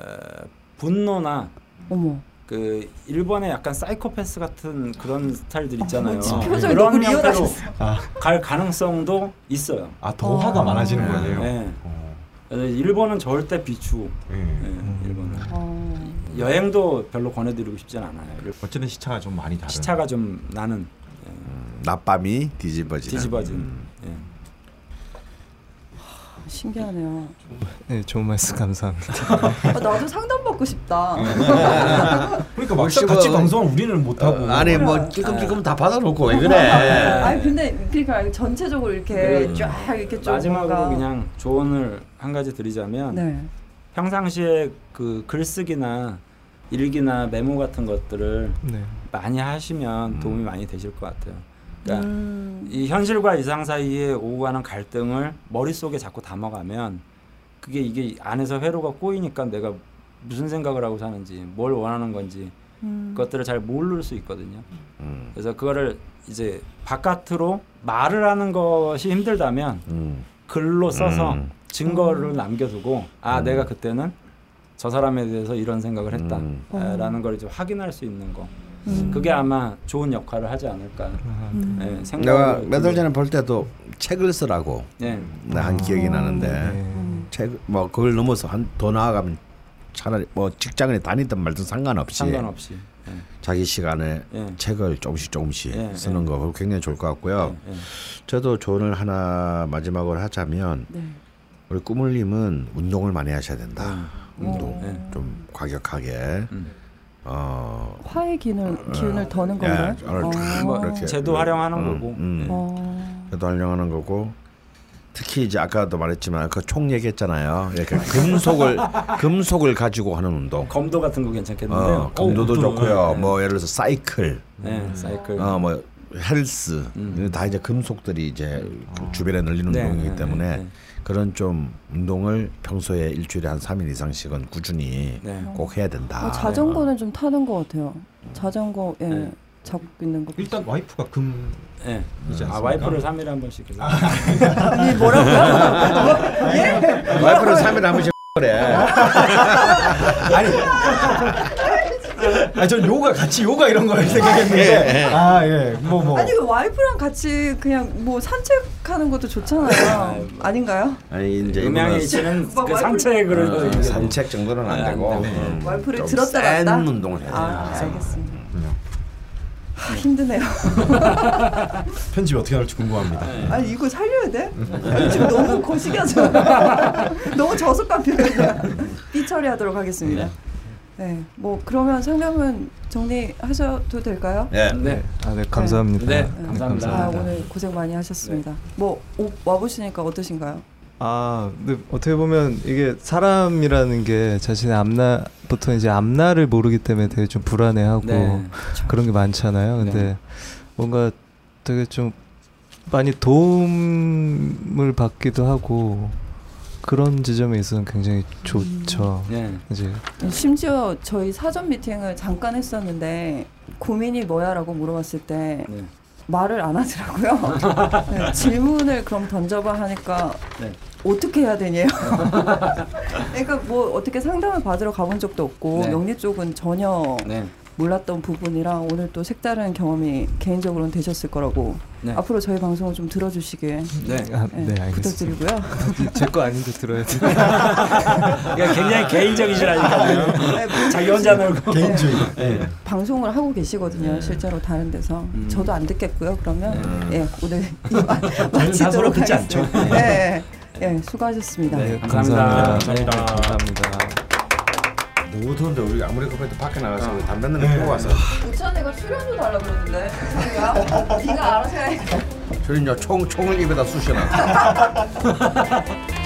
분노나 어머. 그 일본의 약간 사이코패스 같은 그런 스타일들 있잖아요. 어, 그런 형태로 리얼하셨어. 갈 가능성도 있어요. 아 더 화가 어. 많아지는 거예요. 네. 어. 그래서 일본은 절대 비추. 예. 예, 일본은 어. 여행도 별로 권해드리고 싶진 않아요. 어쨌든 시차가 좀 많이 다른. 시차가 좀 나는 예, 음, 낮밤이 뒤집어지는. 뒤집어진. 음. 예. 신기하네요. 네, 좋은 말씀 감사합니다. 아, 나도 상담 받고 싶다. 그러니까 뭐 막상 같이 방송을 우리는 못 하고. 어, 아니 뭐. 찔끔찔끔 다 받아놓고 왜 그래? 아니 근데 그러니까 전체적으로 이렇게 그래. 쫙 이렇게 좀 마지막으로 뭔가- 그냥 조언을 한 가지 드리자면 네. 평상시에 그 글쓰기나 일기나 메모 같은 것들을 네. 많이 하시면 도움이 많이 되실 것 같아요. 그러니까 음. 이 현실과 이상 사이에 오고 가는 갈등을 머릿속에 자꾸 담아가면 그게 이게 안에서 회로가 꼬이니까 내가 무슨 생각을 하고 사는지 뭘 원하는 건지 음. 그것들을 잘 모를 수 있거든요. 음, 그래서 그거를 이제 바깥으로 말을 하는 것이 힘들다면 음, 글로 써서 음. 증거를 남겨두고 아 음. 내가 그때는 저 사람에 대해서 이런 생각을 음. 했다라는 걸 이제 확인할 수 있는 거 음. 그게 아마 좋은 역할을 하지 않을까 아, 음. 네, 내가 몇 달 전에 볼 때도 책을 쓰라고 네. 한 기억이 어. 나는데 네. 책뭐 그걸 넘어서 한 더 나아가면 차라리 뭐 직장에 다니든 말든 상관없이 상관없이 예. 자기 시간에 예. 책을 조금씩 조금씩 예, 쓰는 예. 거 그거 굉장히 좋을 것 같고요. 저도 조언을 하나 마지막으로 하자면 네. 우리 꾸물님은 운동을 많이 하셔야 된다. 음. 운동 네. 좀 과격하게 음. 어 화의 기운을 기운을 더는 건가요? 예, 좀뭐 이렇게 제도 활용하는 음, 거고 음. 예. 어. 그래도 활용하는 거고 특히 이제 아까도 말했지만 그 총 얘기했잖아요. 이렇게 금속을 금속을 가지고 하는 운동. 검도 같은 거 괜찮겠는데요. 어, 검도도 어, 좋고요. 네. 뭐 예를 들어서 사이클, 네, 사이클. 어 뭐 헬스, 음. 다 이제 금속들이 이제 그 주변에 늘리는 네, 운동이기 네, 때문에 네, 그런 좀 운동을 평소에 일주일에 한 3일 이상씩은 꾸준히 네. 꼭 해야 된다. 어, 자전거는 좀 타는 것 같아요. 자전거 예 네. 잡고 있는 거. 일단 와이프가 금 예. 이지 아? 와이프를 3일에 한 번씩 해서 이 뭐라고요? 와이프는 3일에 한 번씩 그래. 아니 전 요가 같이 요가 이런 걸 생각했는데 아 예 뭐 뭐. 아니 그 와이프랑 같이 그냥 뭐 산책하는 것도 좋잖아요. 아닌가요? 아니 이제 음양이 이거는 씨는 막그 산책으로 어, 산책 정도는 안 아, 되고 안 되네. 음, 와이프를 좀 들었다 센 놨다? 운동을 해야 돼. 아 알겠습니다. 하, 힘드네요. 편집 어떻게 나올지 궁금합니다. 아니 이거 살려야 돼? 아니, 지금 너무 거시기하죠. 너무 저속한 표현이야. 삐 처리하도록 하겠습니다. 네, 뭐 그러면 상담은 정리하셔도 될까요? 예. 네. 아, 네, 감사합니다. 네, 네, 감사합니다. 아 오늘 고생 많이 하셨습니다. 뭐 오, 와보시니까 어떠신가요? 아, 근데 어떻게 보면 이게 사람이라는 게 자신의 앞날 보통 이제 앞날을 모르기 때문에 되게 좀 불안해하고 네. 그런 게 많잖아요. 근데 네. 뭔가 되게 좀 많이 도움을 받기도 하고 그런 지점에 있어서는 굉장히 좋죠. 네. 이제 심지어 저희 사전 미팅을 잠깐 했었는데 고민이 뭐야라고 물어봤을 때 네. 말을 안 하더라고요. 네, 질문을 그럼 던져봐 하니까 네. 어떻게 해야 되냐요. 그러니까 뭐 어떻게 상담을 받으러 가본 적도 없고 네. 명리 쪽은 전혀 네. 몰랐던 부분이랑 오늘 또 색다른 경험이 개인적으로는 되셨을 거라고 네. 앞으로 저희 방송을 좀 들어주시길 네. 아, 네, 네, 알겠습니다. 부탁드리고요. 제 거 아닌데 들어야 돼. 그러니까 굉장히 개인적이시라니까요. 네, 뭐 자기 혼자 놀고. 개인주의. 네. 방송을 하고 계시거든요. 실제로 다른 데서 음. 저도 안 듣겠고요. 그러면 예 오늘 마- 마치도록 하겠습니다. 않죠. 예, 수고하셨습니다. 네, 감사합니다. 감사합니다. 네, 감사합니다. 너무 더운데 우리 아무리 급해도 밖에 나가서 아. 담배 한대 네. 피고 와서 우찬이가 출연료 달라 그러는데 자기가 네가 알아서 해. 저는 총 총을 입에다 쑤셔놨어.